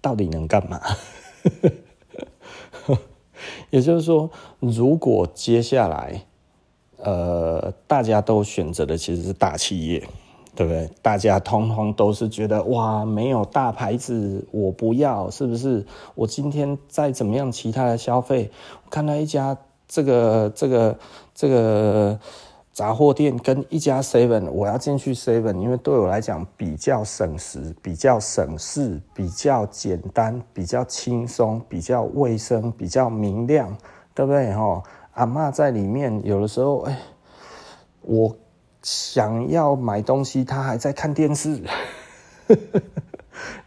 到底能干嘛？也就是说，如果接下来，呃，大家都选择的其实是大企业，对不对？大家通通都是觉得哇，没有大牌子我不要，是不是？我今天再怎么样其他的消费，我看到一家这个这个这个杂货店跟一家 Seven，我要进去 Seven，因为对我来讲比较省时、比较省事、比较简单、比较轻松、比较卫生、比较明亮，对不对？哈。阿嬷在里面，有的时候，哎，我想要买东西，他还在看电视，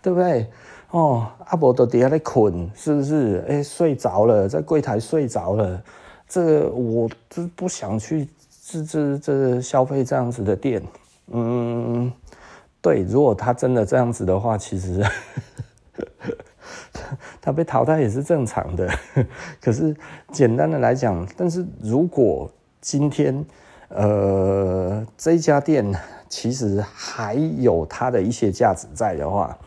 对不对？哦，阿伯都底下在困，是不是？哎，睡着了，在柜台睡着了。这个我就不想去这这这消费这样子的店。嗯，对，如果他真的这样子的话，其实。他被淘汰也是正常的，可是简单的来讲，但是如果今天呃这家店其实还有它的一些价值在的话，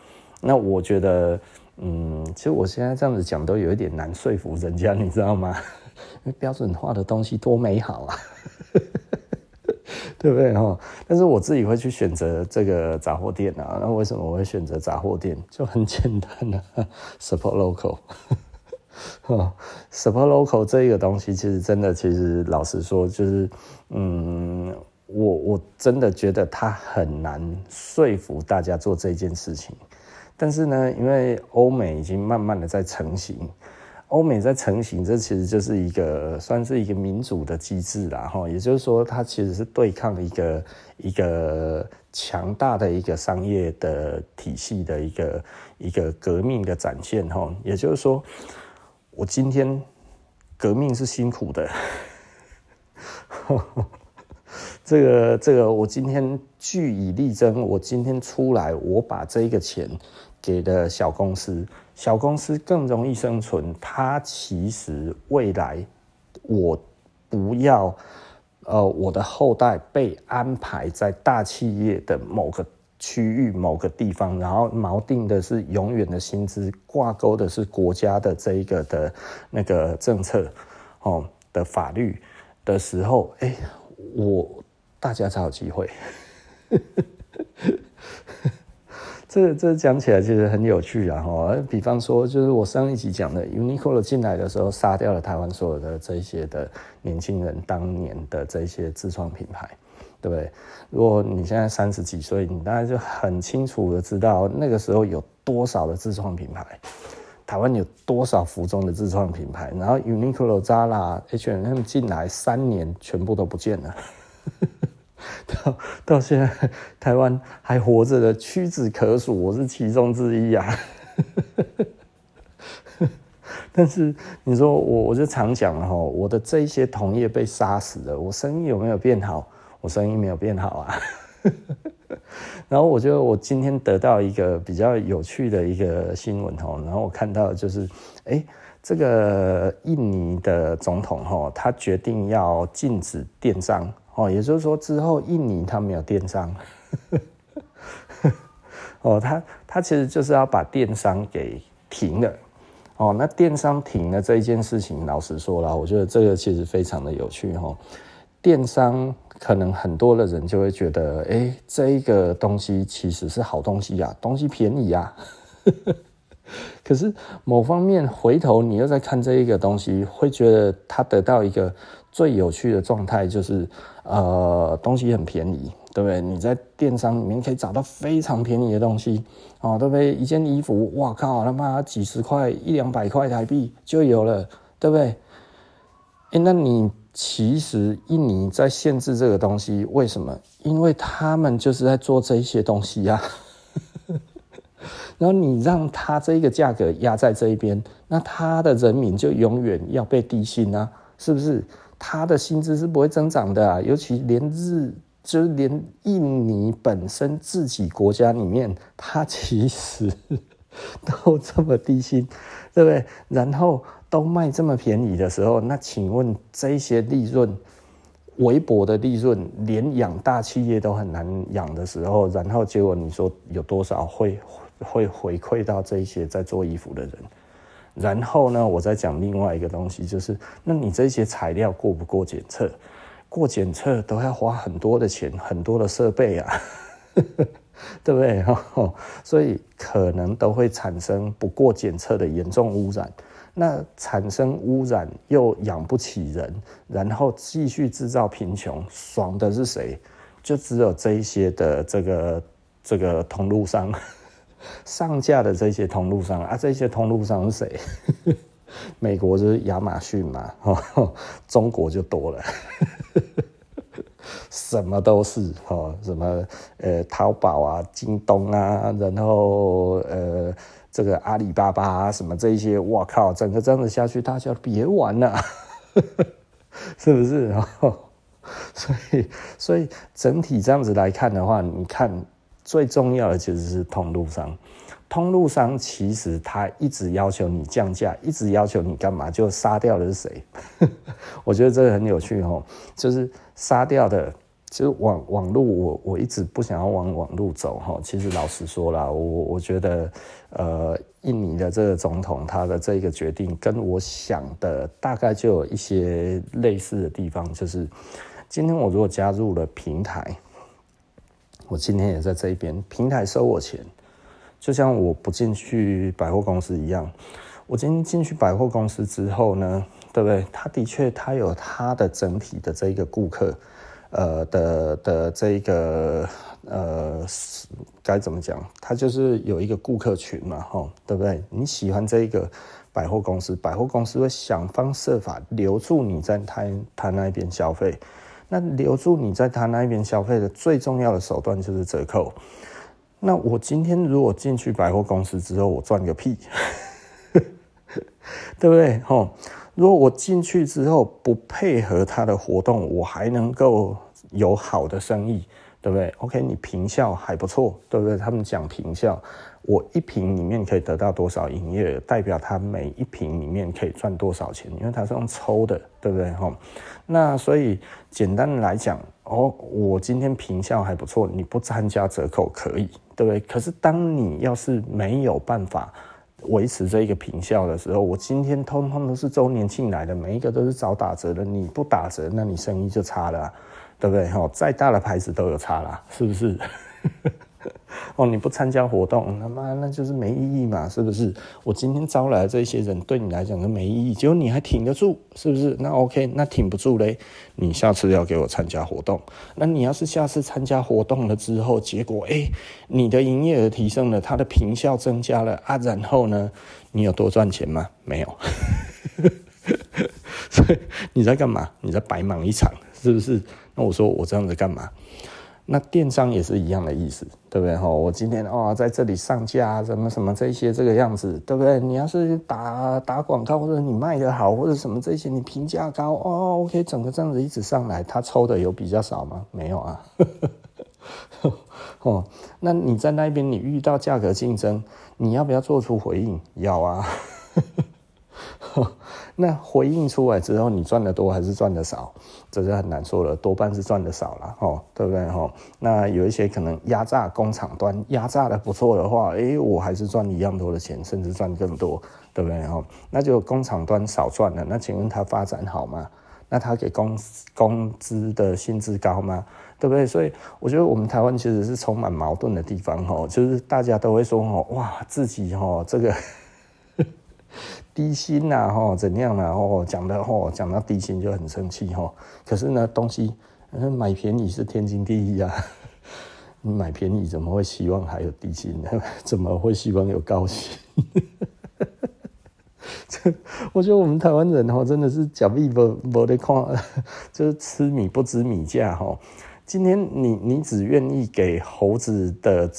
那我觉得，嗯，其实我现在这样子讲都有一点难说服人家，你知道吗？因为标准化的东西多美好啊！对不对哈？但是我自己会去选择这个杂货店啊。那为什么我会选择杂货店？就很简单的，support local。哈，support local 这个东西，其实真的，其实老实说，就是嗯，我我真的觉得它很难说服大家做这件事情。但是呢，因为欧美已经慢慢的在成型。欧美在成型，这其实就是一个算是一个民主的机制啦，哈，也就是说，它其实是对抗一个一个强大的一个商业的体系的一个一个革命的展现，哈，也就是说，我今天革命是辛苦的，这 个这个，我今天据以力争，我今天出来，我把这个钱给了小公司。小公司更容易生存，它其实未来我不要，呃，我的后代被安排在大企业的某个区域、某个地方，然后锚定的是永远的薪资，挂钩的是国家的这一个的那个政策哦的法律的时候，哎，我大家才有机会。这这讲起来其实很有趣啊！哈，比方说，就是我上一集讲的，Uniqlo 进来的时候，杀掉了台湾所有的这些的年轻人当年的这些自创品牌，对不对？如果你现在三十几岁，你大概就很清楚的知道那个时候有多少的自创品牌，台湾有多少服装的自创品牌，然后 Uniqlo、Zara、H&M 进来三年，全部都不见了。到到现在，台湾还活着的屈指可数，我是其中之一啊。但是你说我，我就常讲了哈，我的这些同业被杀死了，我生意有没有变好？我声音没有变好啊。然后我觉得我今天得到一个比较有趣的一个新闻哈，然后我看到就是，哎，这个印尼的总统哈，他决定要禁止电商。哦，也就是说之后印尼他没有电商，哦，他他其实就是要把电商给停了，哦，那电商停了这一件事情，老实说啦，我觉得这个其实非常的有趣哈。电商可能很多的人就会觉得，哎、这一个东西其实是好东西呀，东西便宜呀。可是某方面回头你又在看这一个东西，会觉得它得到一个。最有趣的状态就是，呃，东西很便宜，对不对？你在电商里面可以找到非常便宜的东西，哦，对不对？一件衣服，哇靠，他妈几十块、一两百块台币就有了，对不对？诶，那你其实印尼在限制这个东西，为什么？因为他们就是在做这些东西呀、啊。然后你让他这个价格压在这一边，那他的人民就永远要被低薪啊，是不是？他的薪资是不会增长的，尤其连日，就是连印尼本身自己国家里面，他其实 都这么低薪，对不对？然后都卖这么便宜的时候，那请问这些利润，微薄的利润，连养大企业都很难养的时候，然后结果你说有多少会会回馈到这些在做衣服的人？然后呢，我再讲另外一个东西，就是那你这些材料过不过检测？过检测都要花很多的钱，很多的设备啊，对不对？所以可能都会产生不过检测的严重污染。那产生污染又养不起人，然后继续制造贫穷，爽的是谁？就只有这一些的这个这个通路商，上架的这些通路商啊，这些通路商是谁？美国就是亚马逊嘛，中国就多了，什么都是哈，什么呃淘宝啊、京东啊，然后呃。这个阿里巴巴，什么这一些，我靠，整个这样子下去，大家别玩了，是不是？所以，所以整体这样子来看的话，你看最重要的其实是通路商。通路商其实他一直要求你降价，一直要求你干嘛？就杀掉的是谁？我觉得这个很有趣哦，就是杀掉的。其实网网络，我我一直不想要往网络走哈。其实老实说啦，我我觉得，呃，印尼的这个总统他的这个决定，跟我想的大概就有一些类似的地方。就是今天我如果加入了平台，我今天也在这一边，平台收我钱，就像我不进去百货公司一样。我今天进去百货公司之后呢，对不对？他的确他有他的整体的这个顾客。呃的的这个呃该怎么讲？他就是有一个顾客群嘛，吼，对不对？你喜欢这一个百货公司，百货公司会想方设法留住你在他他那边消费。那留住你在他那边消费的最重要的手段就是折扣。那我今天如果进去百货公司之后，我赚个屁，对不对？吼。如果我进去之后不配合他的活动，我还能够有好的生意，对不对？OK，你坪效还不错，对不对？他们讲坪效，我一瓶里面可以得到多少营业额，代表他每一瓶里面可以赚多少钱，因为他是用抽的，对不对？哈，那所以简单的来讲，哦，我今天坪效还不错，你不参加折扣可以，对不对？可是当你要是没有办法。维持这一个平效的时候，我今天通通都是周年庆来的，每一个都是找打折的。你不打折，那你生意就差了，对不对？哈，再大的牌子都有差啦，是不是？哦，你不参加活动，他妈那就是没意义嘛，是不是？我今天招来的这些人对你来讲都没意义，结果你还挺得住，是不是？那 OK，那挺不住嘞，你下次要给我参加活动。那你要是下次参加活动了之后，结果哎，你的营业额提升了，他的平效增加了啊，然后呢，你有多赚钱吗？没有。所以你在干嘛？你在白忙一场，是不是？那我说我这样子干嘛？那电商也是一样的意思，对不对？哈，我今天哦在这里上架什么什么这些这个样子，对不对？你要是打打广告或者你卖得好或者什么这些，你评价高哦，OK，整个这样子一直上来，他抽的有比较少吗？没有啊。哦，那你在那边你遇到价格竞争，你要不要做出回应？要啊。那回应出来之后，你赚的多还是赚的少，这就很难说了。多半是赚的少了，吼，对不对？吼，那有一些可能压榨工厂端压榨的不错的话，诶，我还是赚一样多的钱，甚至赚更多，对不对？吼，那就工厂端少赚了，那请问他发展好吗？那他给工工资的薪资高吗？对不对？所以我觉得我们台湾其实是充满矛盾的地方，吼，就是大家都会说，吼，哇，自己吼这个。低薪呐，吼，怎样啦？哦，讲的吼，讲到低薪就很生气吼。可是呢，东西买便宜是天经地义啊。你买便宜怎么会希望还有低薪呢？怎么会希望有高薪？这我觉得我们台湾人真的是假币不不得看，就是吃米不知米价吼。今天你你只愿意给猴子的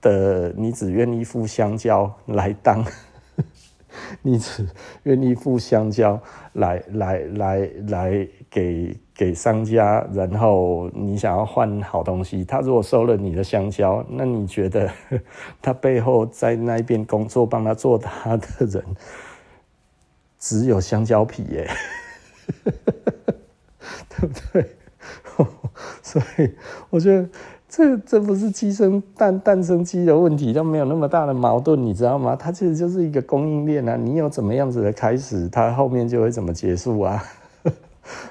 的，你只愿意付香蕉来当。你只愿意付香蕉来来来来给给商家，然后你想要换好东西。他如果收了你的香蕉，那你觉得 他背后在那边工作帮他做他的人只有香蕉皮耶？对不对？所以我觉得这这不是鸡生蛋蛋生鸡的问题，它没有那么大的矛盾，你知道吗？它其实就是一个供应链啊，你有怎么样子的开始，它后面就会怎么结束啊。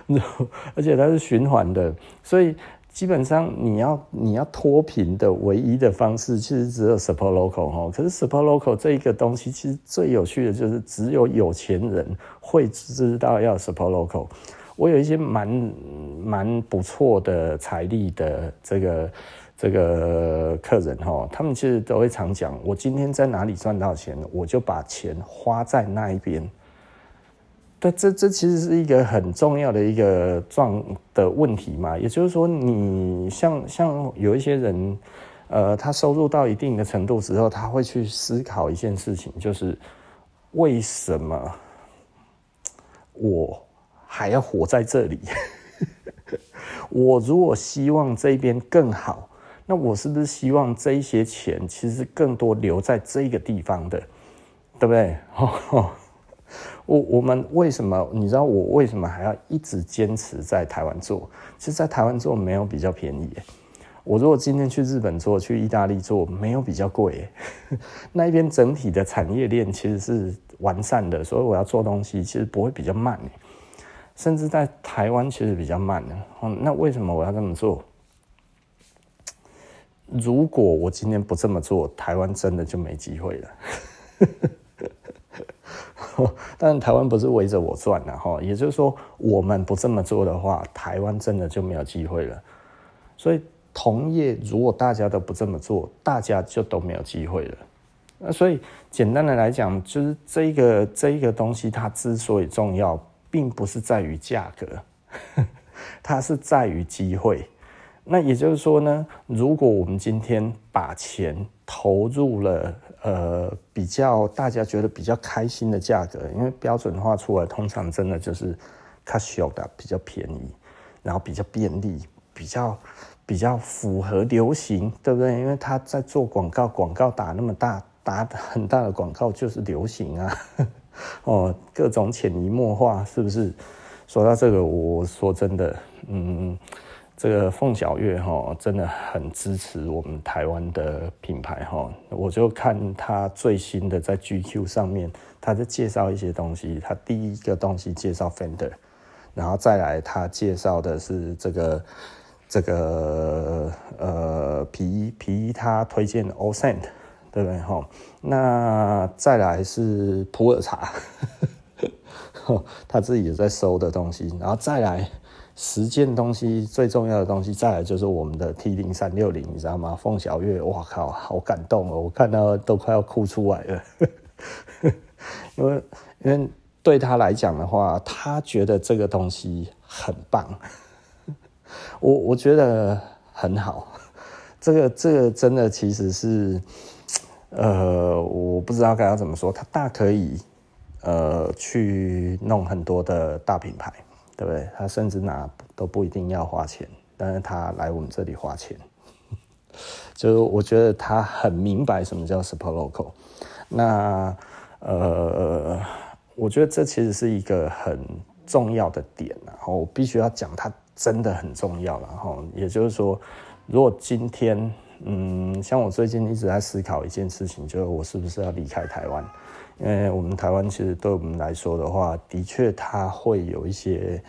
而且它是循环的，所以基本上你要你要脱贫的唯一的方式，其实只有 support local 哈。可是 support local 这一个东西，其实最有趣的就是只有有钱人会知道要 support local。我有一些蛮蛮不错的财力的这个这个客人哈，他们其实都会常讲，我今天在哪里赚到钱，我就把钱花在那一边。对，这这其实是一个很重要的一个状的问题嘛，也就是说，你像像有一些人，呃，他收入到一定的程度之后，他会去思考一件事情，就是为什么我。还要活在这里。我如果希望这边更好，那我是不是希望这一些钱其实更多留在这个地方的，对不对？我我们为什么？你知道我为什么还要一直坚持在台湾做？其实，在台湾做没有比较便宜。我如果今天去日本做，去意大利做，没有比较贵。那一边整体的产业链其实是完善的，所以我要做东西其实不会比较慢。甚至在台湾其实比较慢的，那为什么我要这么做？如果我今天不这么做，台湾真的就没机会了。但台湾不是围着我转的哈，也就是说，我们不这么做的话，台湾真的就没有机会了。所以同业如果大家都不这么做，大家就都没有机会了。那所以简单的来讲，就是这个这一个东西，它之所以重要。并不是在于价格，它是在于机会。那也就是说呢，如果我们今天把钱投入了，呃，比较大家觉得比较开心的价格，因为标准化出来通常真的就是较俗的比较便宜，然后比较便利，比较比较符合流行，对不对？因为他在做广告，广告打那么大，打很大的广告就是流行啊。哦，各种潜移默化，是不是？说到这个，我说真的，嗯，这个凤小岳哈，真的很支持我们台湾的品牌哈。我就看他最新的在 GQ 上面，他在介绍一些东西。他第一个东西介绍 Fender，然后再来他介绍的是这个这个呃皮衣皮衣，他推荐 All Saint。对不对？哈，那再来是普洱茶，他自己也在收的东西，然后再来十件东西，最重要的东西，再来就是我们的 T 零三六零，你知道吗？凤小岳，哇靠，好感动哦，我看到都快要哭出来了，因为因为对他来讲的话，他觉得这个东西很棒，我我觉得很好，这个这个真的其实是。呃，我不知道该要怎么说，他大可以，呃，去弄很多的大品牌，对不对？他甚至拿都不一定要花钱，但是他来我们这里花钱，就是我觉得他很明白什么叫 support local。那呃，我觉得这其实是一个很重要的点，然后我必须要讲，它真的很重要。然后也就是说，如果今天。嗯，像我最近一直在思考一件事情，就是我是不是要离开台湾？因为我们台湾其实对我们来说的话，的确它会有一些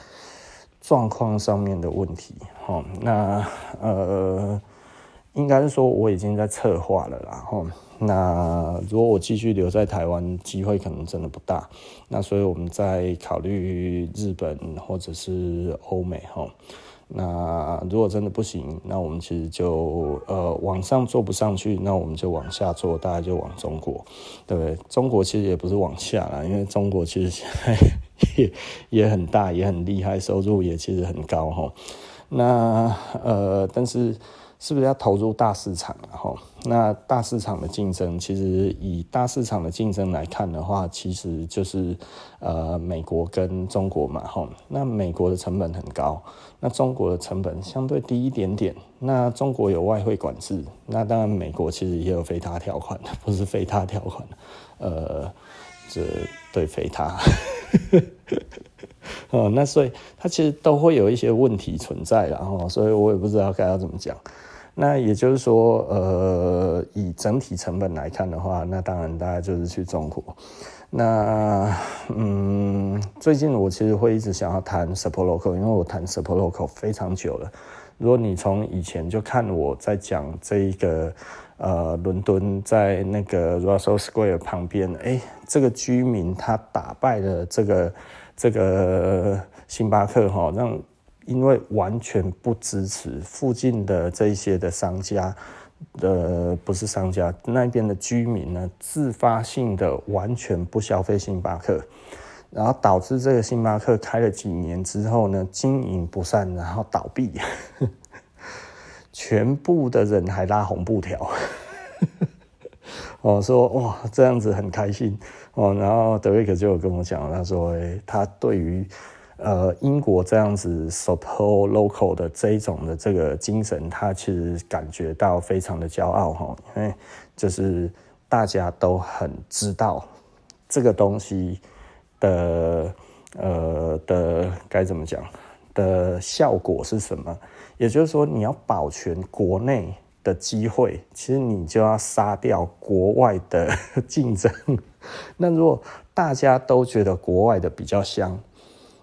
状况上面的问题。哈，那呃，应该是说我已经在策划了啦。哈，那如果我继续留在台湾，机会可能真的不大。那所以我们在考虑日本或者是欧美。哈。那如果真的不行，那我们其实就呃往上做不上去，那我们就往下做，大概就往中国，对不对？中国其实也不是往下啦，因为中国其实现在 也也很大，也很厉害，收入也其实很高哈。那呃，但是。是不是要投入大市场？然后，那大市场的竞争，其实以大市场的竞争来看的话，其实就是呃美国跟中国嘛。吼，那美国的成本很高，那中国的成本相对低一点点。那中国有外汇管制，那当然美国其实也有非他条款，不是非他条款，呃，这对非他。哦，那所以它其实都会有一些问题存在，然后，所以我也不知道该要怎么讲。那也就是说，呃，以整体成本来看的话，那当然大家就是去中国。那嗯，最近我其实会一直想要谈 super local，因为我谈 super local 非常久了。如果你从以前就看我在讲这一个呃，伦敦在那个 Russell Square 旁边，哎、这个居民他打败了这个这个星巴克哈，让因为完全不支持附近的这些的商家。呃，不是商家那边的居民呢，自发性的完全不消费星巴克，然后导致这个星巴克开了几年之后呢，经营不善，然后倒闭，全部的人还拉红布条，哦，说哇这样子很开心哦，然后德瑞克就有跟我讲，他说，欸，他对于。呃，英国这样子 support local 的这一种的这个精神，他其实感觉到非常的骄傲哈，因为就是大家都很知道这个东西的呃的该怎么讲的效果是什么，也就是说，你要保全国内的机会，其实你就要杀掉国外的竞争。那如果大家都觉得国外的比较香，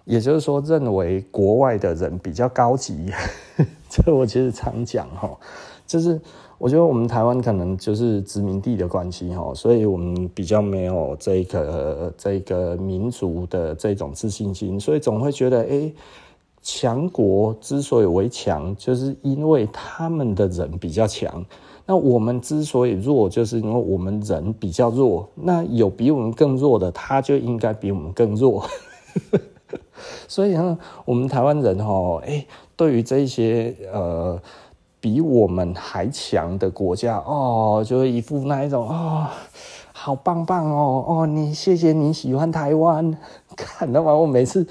也就是说，认为国外的人比较高级，这我其实常讲哈，就是我觉得我们台湾可能就是殖民地的关系哈，所以我们比较没有这个这个民族的这种自信心，所以总会觉得，哎，强国之所以为强，就是因为他们的人比较强，那我们之所以弱，就是因为我们人比较弱，那有比我们更弱的，他就应该比我们更弱。所以呢，我们台湾人哈，哎，对于这些呃比我们还强的国家哦，就一副那一种哦，好棒棒哦哦，你谢谢你喜欢台湾，干他妈！我每次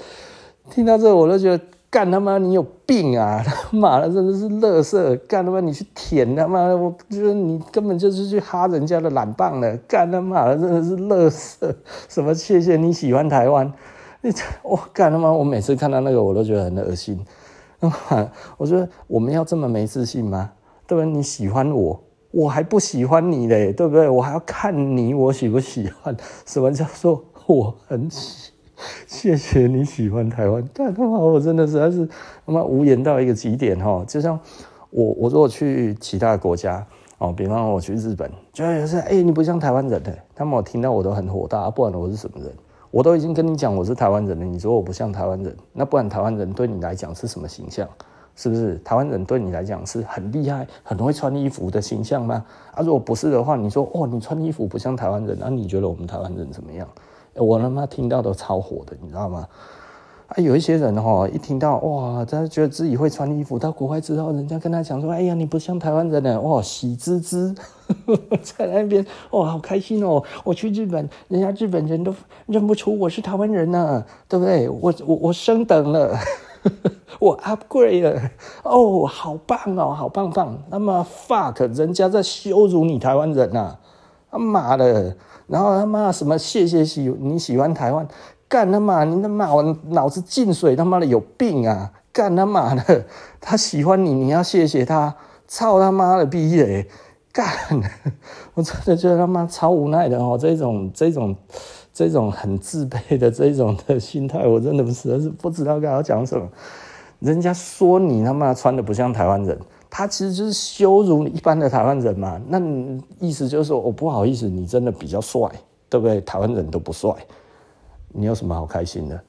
听到这，我都觉得干他妈你有病啊！他妈的真的是垃圾，干他妈你去舔他妈，我觉得你根本就是去哈人家的懒棒了，干他妈的真的是垃圾！什么谢谢你喜欢台湾？你我干他妈！我每次看到那个，我都觉得很恶心。我觉得我们要这么没自信吗？对不对？你喜欢我，我还不喜欢你嘞，对不对？我还要看你我喜不喜欢。什么叫做我很喜？谢谢你喜欢台湾。干他妈！我真的实在是他妈无言到一个极点哈。就像我，我如果去其他国家哦，比方我去日本，就有人说：“哎，你不像台湾人的。”他们我听到我都很火大，不管我是什么人。我都已经跟你讲我是台湾人了，你说我不像台湾人，那不然台湾人对你来讲是什么形象？是不是台湾人对你来讲是很厉害、很会穿衣服的形象吗？啊，如果不是的话，你说哦，你穿衣服不像台湾人，那、你觉得我们台湾人怎么样？我他妈听到都超火的，你知道吗？啊，有一些人哈，一听到哇，他觉得自己会穿衣服，到国外之后，人家跟他讲说，哎呀，你不像台湾人呢，哇，喜滋滋，在那边哇，好开心哦！我去日本，人家日本人都认不出我是台湾人呢，对不对？我我我升等了，我 upgrade 了，哦，好棒哦，好棒棒。那么 fuck，人家在羞辱你台湾人呐，他妈的，然后他妈什么谢谢喜你喜欢台湾。干他妈！你他妈我脑子进水，他妈的有病啊！干他妈的，他喜欢你，你要谢谢他。操他妈的逼嘞！干，我真的觉得他妈超无奈的哦。这种这种这种很自卑的这种的心态，我真的实在是不知道该要讲什么。人家说你他妈穿的不像台湾人，他其实就是羞辱你一般的台湾人嘛。那意思就是说，我不好意思，你真的比较帅，对不对？台湾人都不帅。你有什么好开心的？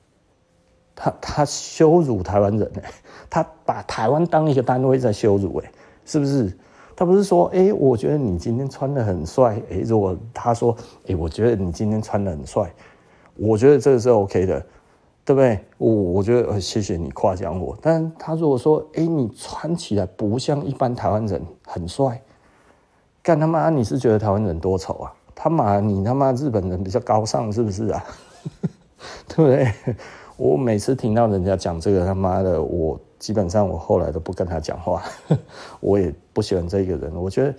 他他羞辱台湾人呢？他把台湾当一个单位在羞辱哎，是不是？他不是说哎、我觉得你今天穿得很帅哎，如果他说哎、我觉得你今天穿得很帅，我觉得这个是 OK 的，对不对？我我觉得谢谢你夸奖我，但他如果说哎、你穿起来不像一般台湾人很帅，干他妈你是觉得台湾人多丑啊？他妈你他妈日本人比较高尚是不是啊？对不对？我每次听到人家讲这个他妈的，我基本上我后来都不跟他讲话，我也不喜欢这个人。我觉得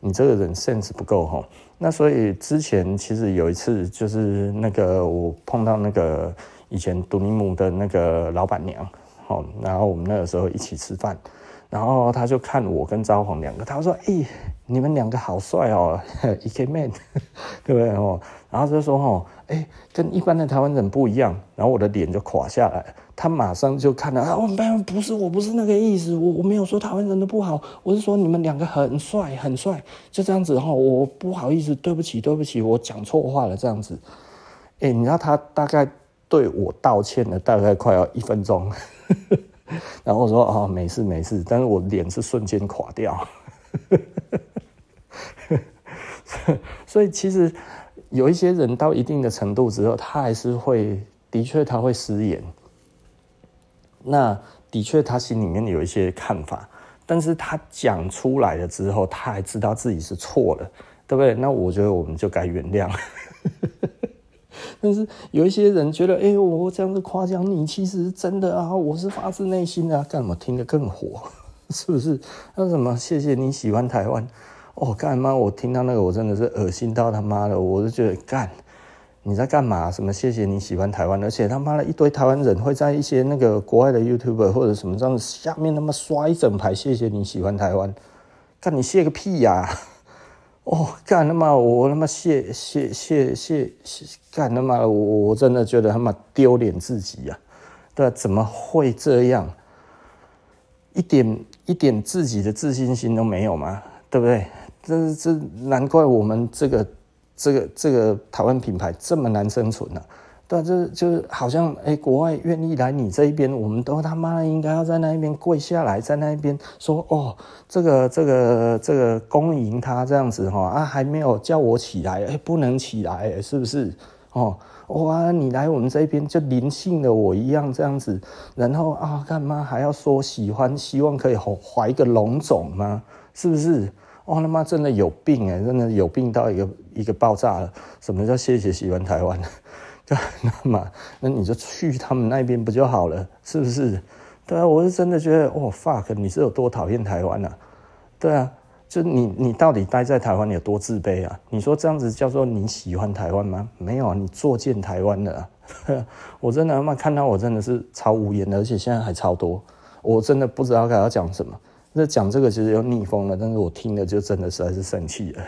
你这个人 sense 不够哈。那所以之前其实有一次，就是那个我碰到那个以前杜尼姆的那个老板娘，然后我们那个时候一起吃饭，然后他就看我跟招黄两个，他说：“哎、你们两个好帅哦，一个 man，对不对哦？”然后就说：“哦，哎、跟一般的台湾人不一样。”然后我的脸就垮下来，他马上就看到啊，我们不是，我不是那个意思，我我没有说台湾人的不好，我是说你们两个很帅，很帅，就这样子、哦。我不好意思，对不起，对不起，我讲错话了，这样子。哎、你知道他大概对我道歉了，大概快要一分钟。然后我说哦，没事没事，但是我脸是瞬间垮掉，所以其实有一些人到一定的程度之后，他还是会，的确他会失言。那的确他心里面有一些看法，但是他讲出来了之后，他还知道自己是错了，对不对？那我觉得我们就该原谅。但是有一些人觉得，哎、我这样子夸奖你，其实是真的啊，我是发自内心的，干嘛听得更火，是不是？那什么，谢谢你喜欢台湾，哦，干嘛？我听到那个，我真的是恶心到他妈的，我就觉得干，你在干嘛？什么谢谢你喜欢台湾？而且他妈的一堆台湾人会在一些那个国外的 YouTuber 或者什么这样子下面他妈刷一整排谢谢你喜欢台湾，干你谢个屁呀、哦，干他妈！我他妈谢谢谢谢谢！干他妈的！我我真的觉得他妈丢脸至极啊！对，怎么会这样？一点一点自己的自信心都没有吗？对不对？这这难怪我们这个这个这个台湾品牌这么难生存呢、啊。对，就就是好像哎、国外愿意来你这一边，我们都他妈应该要在那一边跪下来，在那一边说哦，这个这个这个恭迎他这样子哈啊，还没有叫我起来，哎、不能起来，是不是？哦，哇，你来我们这边就灵性的我一样这样子，然后啊，干嘛还要说喜欢，希望可以怀个龙种吗？是不是？哦，他妈真的有病哎，真的有病到一个一个爆炸了。什么叫谢谢喜欢台湾？那么，那你就去他们那边不就好了？是不是？对啊，我是真的觉得，哦，fuck，你是有多讨厌台湾啊？对啊，就你，你到底待在台湾有多自卑啊？你说这样子叫做你喜欢台湾吗？没有啊，你作践台湾的啊。我真的他妈看到我真的是超无言的，而且现在还超多，我真的不知道该要讲什么。那讲这个其实又逆风了，但是我听了就真的实在是生气了。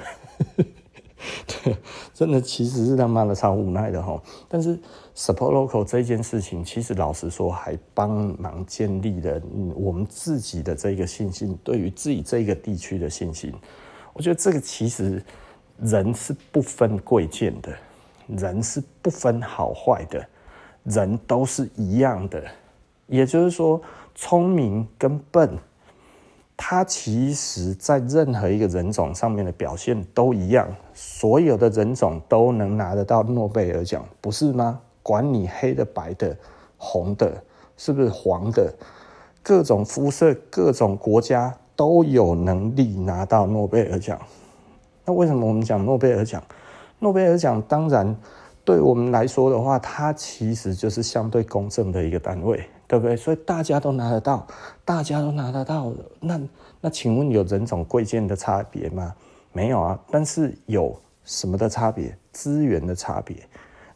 对，真的其实是他妈的超无奈的哈。但是 support local 这件事情，其实老实说，还帮忙建立了我们自己的这个信心，对于自己这个地区的信心。我觉得这个其实人是不分贵贱的，人是不分好坏的，人都是一样的。也就是说，聪明跟笨。它其实，在任何一个人种上面的表现都一样，所有的人种都能拿得到诺贝尔奖，不是吗？管你黑的、白的、红的，是不是黄的，各种肤色、各种国家都有能力拿到诺贝尔奖。那为什么我们讲诺贝尔奖？诺贝尔奖当然对我们来说的话，它其实就是相对公正的一个单位。对不对？所以大家都拿得到，大家都拿得到。那那，请问有人种贵贱的差别吗？没有啊。但是有什么的差别？资源的差别，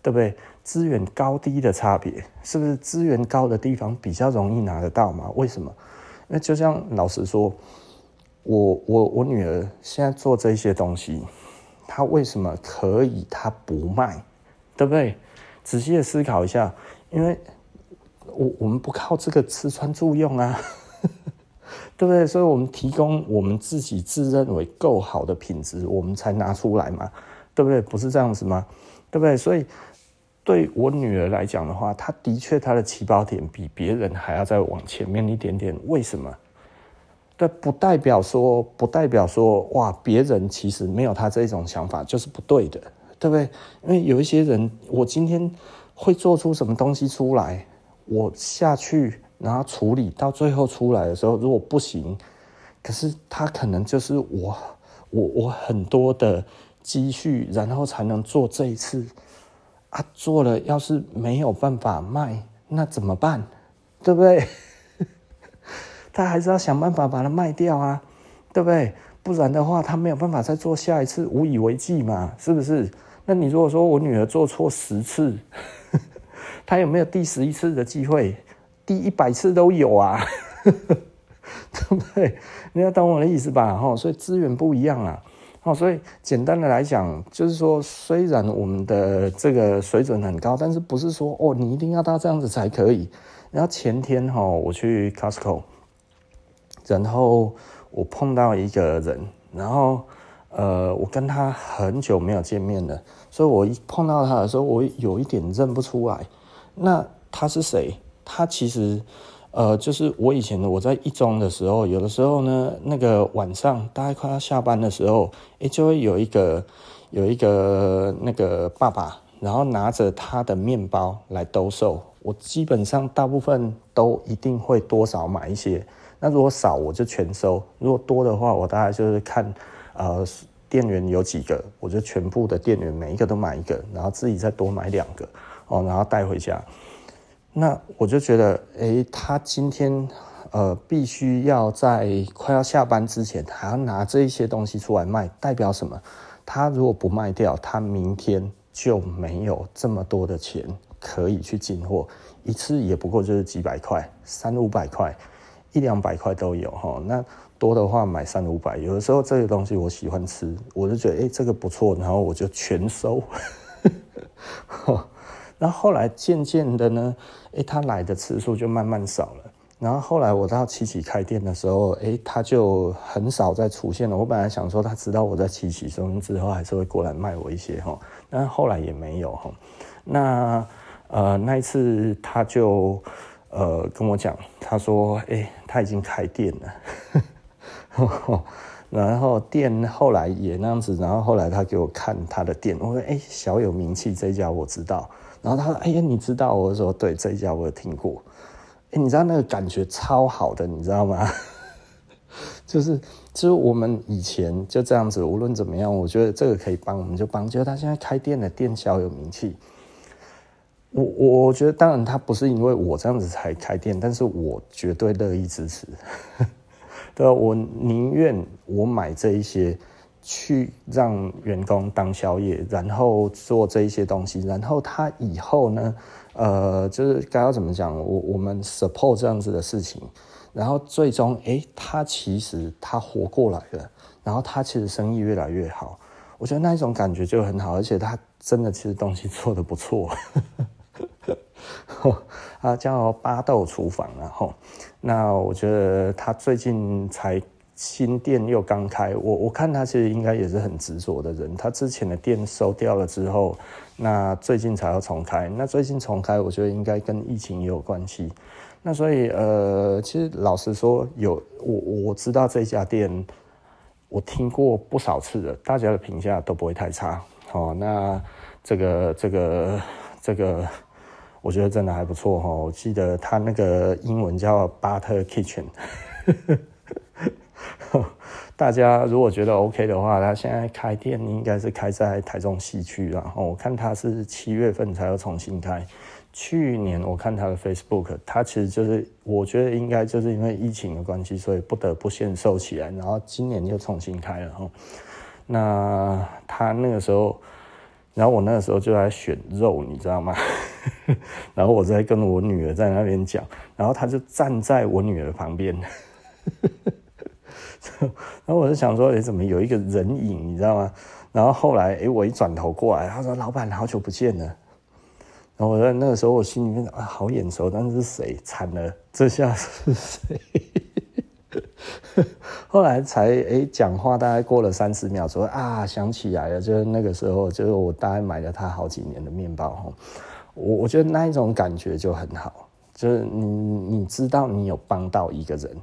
对不对？资源高低的差别，是不是资源高的地方比较容易拿得到嘛？为什么？那就像老实说，我我我女儿现在做这些东西，她为什么可以？她不卖，对不对？仔细的思考一下，因为。我我们不靠这个吃穿住用啊，对不对？所以我们提供我们自己自认为够好的品质，我们才拿出来嘛，对不对？不是这样子吗？对不对？所以对我女儿来讲的话，她的确她的起跑点比别人还要再往前面一点点。为什么？对，不代表说不代表说哇，别人其实没有她这种想法就是不对的，对不对？因为有一些人，我今天会做出什么东西出来。我下去，然后处理到最后出来的时候，如果不行，可是他可能就是我，我我很多的积蓄，然后才能做这一次啊。做了要是没有办法卖，那怎么办？对不对？他还是要想办法把它卖掉啊，对不对？不然的话，他没有办法再做下一次，无以为继嘛，是不是？那你如果说我女儿做错十次，他有没有第十一次的机会？第一百次都有啊，对不对？你要懂我的意思吧？哈，所以资源不一样啊。哦，所以简单的来讲，就是说，虽然我们的这个水准很高，但是不是说哦，你一定要到这样子才可以。然后前天哈，我去 Costco，然后我碰到一个人，然后呃，我跟他很久没有见面了，所以我一碰到他的时候，我有一点认不出来。那他是谁？他其实。呃，就是我以前我在一中的时候，有的时候呢，那个晚上大概快要下班的时候，诶，就会有一个有一个那个爸爸，然后拿着他的面包来兜售。我基本上大部分都一定会多少买一些。那如果少，我就全收；如果多的话，我大概就是看呃店员有几个，我就全部的店员每一个都买一个，然后自己再多买两个哦，然后带回家。那我就觉得，诶，他今天呃必须要在快要下班之前，还要拿这一些东西出来卖，代表什么？他如果不卖掉，他明天就没有这么多的钱可以去进货，一次也不过就是几百块，三五百块，一两百块都有哈。那多的话买三五百，有的时候这个东西我喜欢吃，我就觉得诶，这个不错，然后我就全收。然后后来渐渐的呢，诶，他来的次数就慢慢少了。然后后来我到七期开店的时候，诶，他就很少再出现了。我本来想说他知道我在七期，所以之后还是会过来卖我一些哈。但后来也没有哈。那呃那一次他就呃跟我讲，他说诶，他已经开店了。然后店后来也那样子，然后后来他给我看他的店，我说诶，小有名气，这家我知道。然后他说：“哎呀，你知道？”我说：“对，这一家我有听过。”哎，你知道那个感觉超好的，你知道吗？就是，就是我们以前就这样子，无论怎么样，我觉得这个可以帮，我们就帮。结果他现在开店的店小有名气，我我觉得当然他不是因为我这样子才开店，但是我绝对乐意支持。对，我宁愿我买这一些。去让员工当宵夜，然后做这一些东西，然后他以后呢，呃，就是该要怎么讲，我我们 support 这样子的事情，然后最终，诶，他其实他活过来了，然后他其实生意越来越好，我觉得那一种感觉就很好，而且他真的其实东西做得不错，他叫巴豆厨房，然后，那我觉得他最近才。新店又刚开，我我看他其实应该也是很执着的人。他之前的店收掉了之后，那最近才要重开。那最近重开，我觉得应该跟疫情也有关系。那所以呃，其实老实说，有我我知道这家店，我听过不少次了，大家的评价都不会太差。哦，那这个这个这个，我觉得真的还不错哈。我记得他那个英文叫 Butter Kitchen。呵呵 大家如果觉得 OK 的话，他现在开店应该是开在台中西区，然后我看他是七月份才要重新开。去年我看他的 Facebook，他其实就是我觉得应该就是因为疫情的关系，所以不得不限售起来，然后今年又重新开了哈。那他那个时候，然后我那个时候就在选肉，你知道吗？然后我在跟我女儿在那边讲，然后他就站在我女儿旁边。然后我就想说，哎，怎么有一个人影，你知道吗？然后后来，哎，我一转头过来，他说：“老板，好久不见了。”然后我在那个时候，我心里面啊，好眼熟，但是谁？惨了，这下是谁？后来才哎，讲话大概过了三十秒左右啊，想起来了，就是那个时候，就是我大概买了他好几年的面包。我我觉得那一种感觉就很好，就是你你知道你有帮到一个人。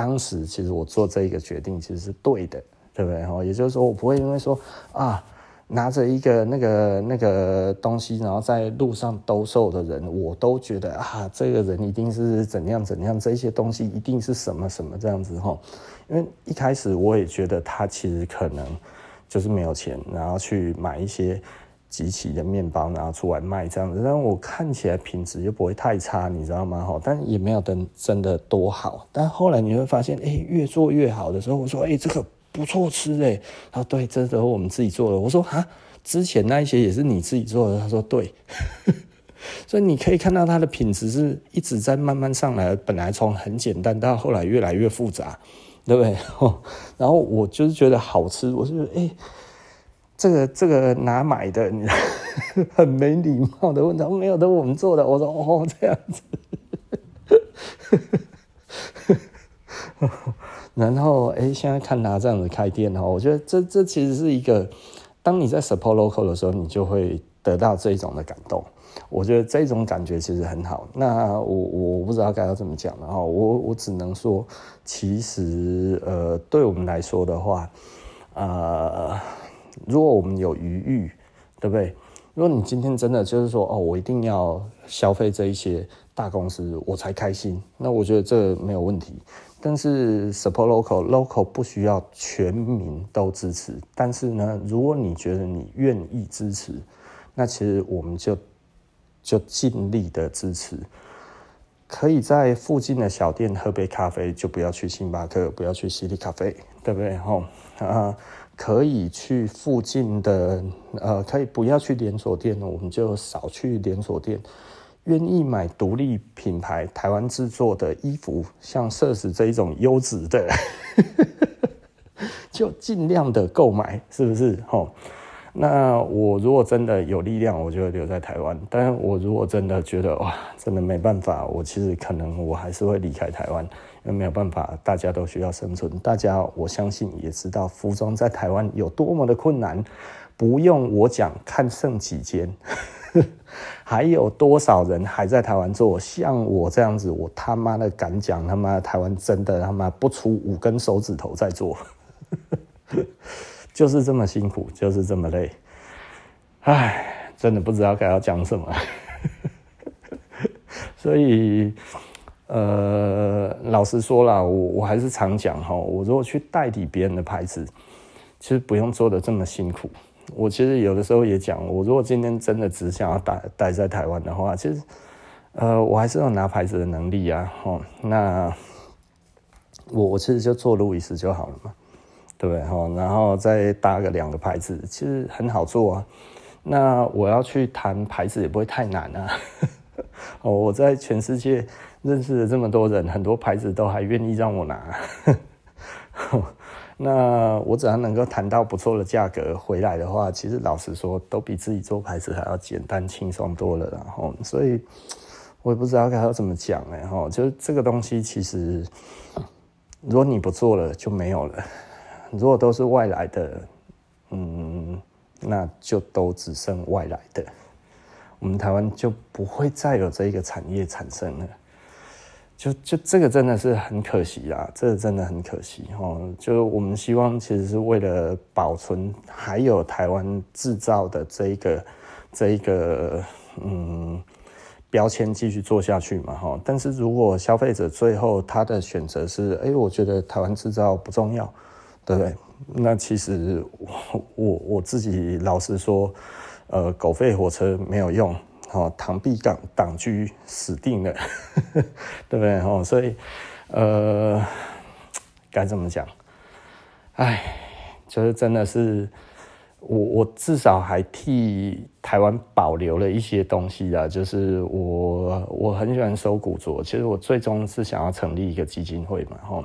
当时其实我做这一个决定其实是对的，对不对？哈，也就是说我不会因为说啊拿着一个那个那个东西，然后在路上兜售的人，我都觉得啊这个人一定是怎样怎样，这些东西一定是什么什么这样子哈。因为一开始我也觉得他其实可能就是没有钱，然后去买一些。集齐的面包拿出来卖这样子，但我看起来品质又不会太差，你知道吗？哈，但也没有的真的多好。但后来你会发现，哎、越做越好的时候，我说，哎、这个不错吃哎。他说，对，这都是我们自己做的。我说，哈，之前那一些也是你自己做的。他说，对。所以你可以看到它的品质是一直在慢慢上来，本来从很简单到后来越来越复杂，对不对？然后我就是觉得好吃，我就觉得哎、这个这个哪买的？你 很没礼貌的问他，没有，的我们做的。我说哦，这样子。然后哎、欸，现在看他这样子开店哈，我觉得这这其实是一个，当你在 support local 的时候，你就会得到这种的感动。我觉得这种感觉其实很好。那我我不知道该要怎么讲了哈，我我只能说，其实呃，对我们来说的话，呃，如果我们有余裕，对不对？如果你今天真的就是说哦，我一定要消费这一些大公司，我才开心，那我觉得这没有问题。但是 support local，local 不需要全民都支持。但是呢，如果你觉得你愿意支持，那其实我们就就尽力的支持。可以在附近的小店喝杯咖啡，就不要去星巴克，不要去西丽咖啡，对不对？吼啊，可以去附近的呃，可以不要去连锁店，我们就少去连锁店。愿意买独立品牌、台湾制作的衣服，像 Sirs 这一种优质的，就尽量的购买，是不是？吼，那我如果真的有力量，我就留在台湾；但我如果真的觉得哇，真的没办法，我其实可能我还是会离开台湾，没有办法，大家都需要生存。大家我相信也知道，服装在台湾有多么的困难，不用我讲，看剩几间。还有多少人还在台湾做？像我这样子，我他妈的敢讲，他妈台湾真的他妈不出五根手指头在做，就是这么辛苦，就是这么累。唉，真的不知道该要讲什么。所以，呃，老实说啦，我我还是常讲哈，我如果去代理别人的牌子，其实不用做的这么辛苦。我其实有的时候也讲，我如果今天真的只想要待待在台湾的话，其实，呃，我还是有拿牌子的能力啊，吼，那我我其实就做路易斯就好了嘛，对不对？吼，然后再搭个两个牌子，其实很好做啊。那我要去谈牌子也不会太难啊。哦，我在全世界认识了这么多人，很多牌子都还愿意让我拿。那我只要能够谈到不错的价格回来的话，其实老实说，都比自己做牌子还要简单轻松多了。然后，所以我也不知道该要怎么讲哎哈，就是这个东西其实，如果你不做了就没有了，如果都是外来的，嗯，那就都只剩外来的，我们台湾就不会再有这一个产业产生了。就就这个真的是很可惜啦，这个真的很可惜哦。就我们希望其实是为了保存还有台湾制造的这一个这一个嗯标签继续做下去嘛哈。但是如果消费者最后他的选择是哎，我觉得台湾制造不重要，对不对？那其实我我我自己老实说，呃，狗吠火车没有用。哦，螳臂挡挡车死定了，对不对？哦，所以，呃，该怎么讲？哎，就是真的是我，我至少还替台湾保留了一些东西啊。就是我，我很喜欢收古着，其实我最终是想要成立一个基金会嘛，吼。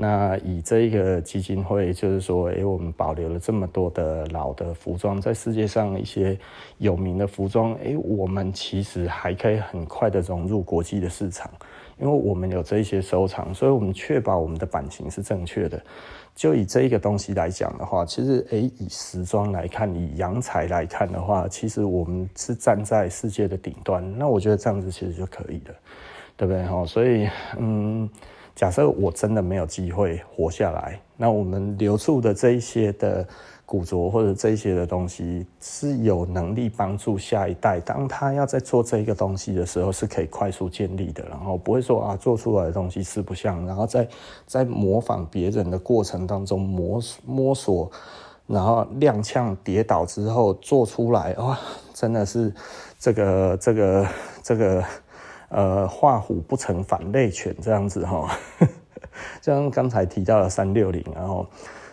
那以这一个基金会，就是说，诶，我们保留了这么多的老的服装，在世界上一些有名的服装，诶，我们其实还可以很快的融入国际的市场，因为我们有这一些收藏，所以我们确保我们的版型是正确的。就以这一个东西来讲的话，其实，诶，以时装来看，以洋彩来看的话，其实我们是站在世界的顶端。那我觉得这样子其实就可以了，对不对？哈，所以，嗯。假设我真的没有机会活下来，那我们留住的这一些的古着或者这一些的东西是有能力帮助下一代，当他要在做这个东西的时候，是可以快速建立的，然后不会说啊做出来的东西四不像，然后在在模仿别人的过程当中摸摸索，然后踉跄跌倒之后做出来，哇，真的是这个这个这个。呃，画虎不成反类犬这样子哈，像刚才提到的三六零，然后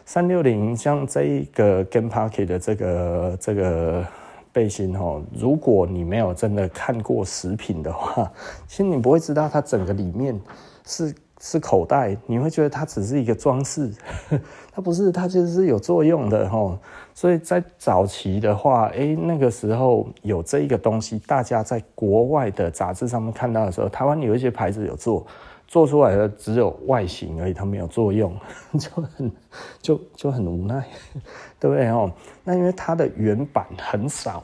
三六零像这一个 Game Pocket 的这个这个背心哦，如果你没有真的看过实品的话，其实你不会知道它整个里面是是口袋，你会觉得它只是一个装饰，它不是，它其实是有作用的哦。所以在早期的话，诶，那个时候有这一个东西，大家在国外的杂志上面看到的时候，台湾有一些牌子有做。做出来的只有外形而已，它没有作用，就很就就很无奈，对不对哦？那因为它的原版很少，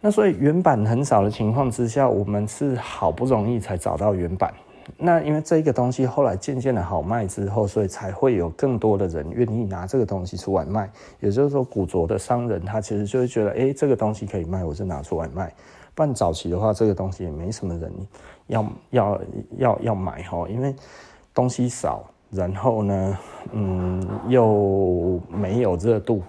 那所以原版很少的情况之下，我们是好不容易才找到原版。那因为这个东西后来渐渐的好卖之后，所以才会有更多的人愿意拿这个东西出来卖。也就是说，古着的商人他其实就会觉得，哎，这个东西可以卖，我就拿出来卖。不然早期的话，这个东西也没什么人要要要要买哈，因为东西少，然后呢，嗯，又没有热度。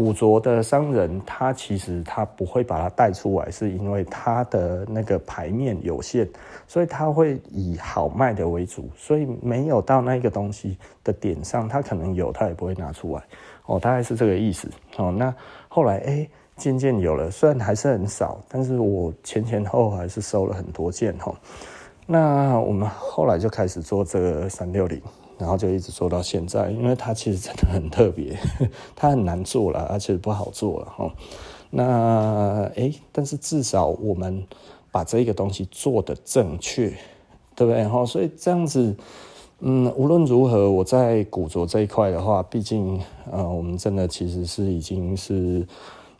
古着的商人他其实他不会把它带出来，是因为他的那个牌面有限，所以他会以好卖的为主，所以没有到那个东西的点上，他可能有，他也不会拿出来。哦，大概是这个意思。哦，那后来哎。渐渐有了，虽然还是很少，但是我前前后后还是收了很多件哈。那我们后来就开始做这个三六零，然后就一直做到现在，因为它其实真的很特别，它很难做了，而且不好做了哈。那诶，但是至少我们把这个东西做得正确，对不对哈？所以这样子，嗯，无论如何，我在古着这一块的话，毕竟呃，我们真的其实是已经是。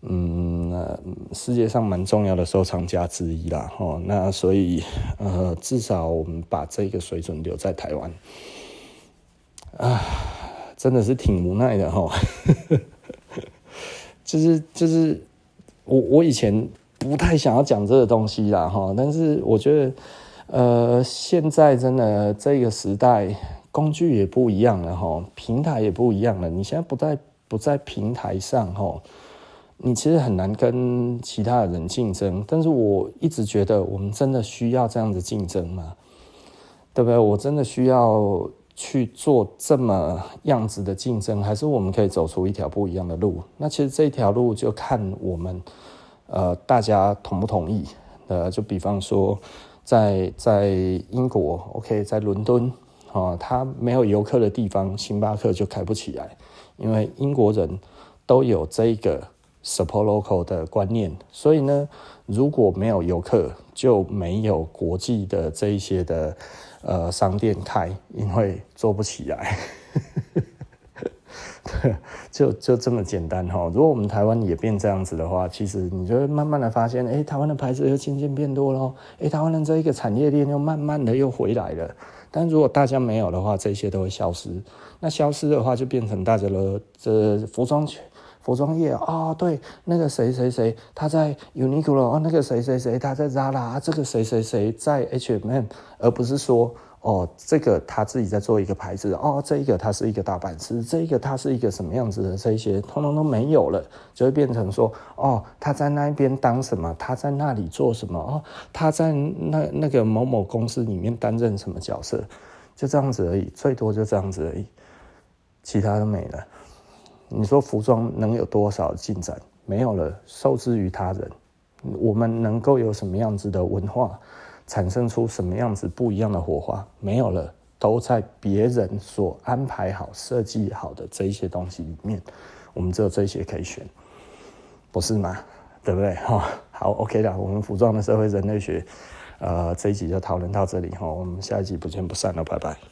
嗯，世界上蛮重要的收藏家之一啦，哦，那所以呃，至少我们把这个水准留在台湾，啊，真的是挺无奈的哈，就是就是我我以前不太想要讲这个东西啦哈，但是我觉得呃，现在真的这个时代工具也不一样了哈，平台也不一样了，你现在不在不在平台上哈。你其实很难跟其他的人竞争，但是我一直觉得我们真的需要这样子竞争吗？对不对？我真的需要去做这么样子的竞争，还是我们可以走出一条不一样的路？那其实这条路就看我们，呃，大家同不同意？呃，就比方说在在英国，OK，在伦敦啊，它没有游客的地方，星巴克就开不起来，因为英国人都有这个。Support local 的观念，所以呢，如果没有游客，就没有国际的这一些的呃商店开，因为做不起来，就就这么简单哈。如果我们台湾也变这样子的话，其实你就会慢慢的发现，哎、台湾的牌子又渐渐变多了，哎、台湾的这一个产业链又慢慢的又回来了。但如果大家没有的话，这些都会消失。那消失的话，就变成大家的这服装圈。服装业啊、对，那个谁谁谁他在 Uniqlo 哦，那个谁谁谁他在 Zara，这个谁谁谁在 H&M，而不是说哦，这个他自己在做一个牌子哦，这一个他是一个大版师，这一个他是一个什么样子的，这些通通都没有了，就会变成说哦，他在那边当什么，他在那里做什么哦，他在那那个某某公司里面担任什么角色，就这样子而已，最多就这样子而已，其他都没了。你说服装能有多少进展？没有了，受制于他人。我们能够有什么样子的文化，产生出什么样子不一样的火花？没有了，都在别人所安排好、设计好的这一些东西里面。我们只有这些可以选，不是吗？对不对？哈，好，OK 了。我们服装的社会人类学，呃，这一集就讨论到这里哈。我们下一集不见不散了，拜拜。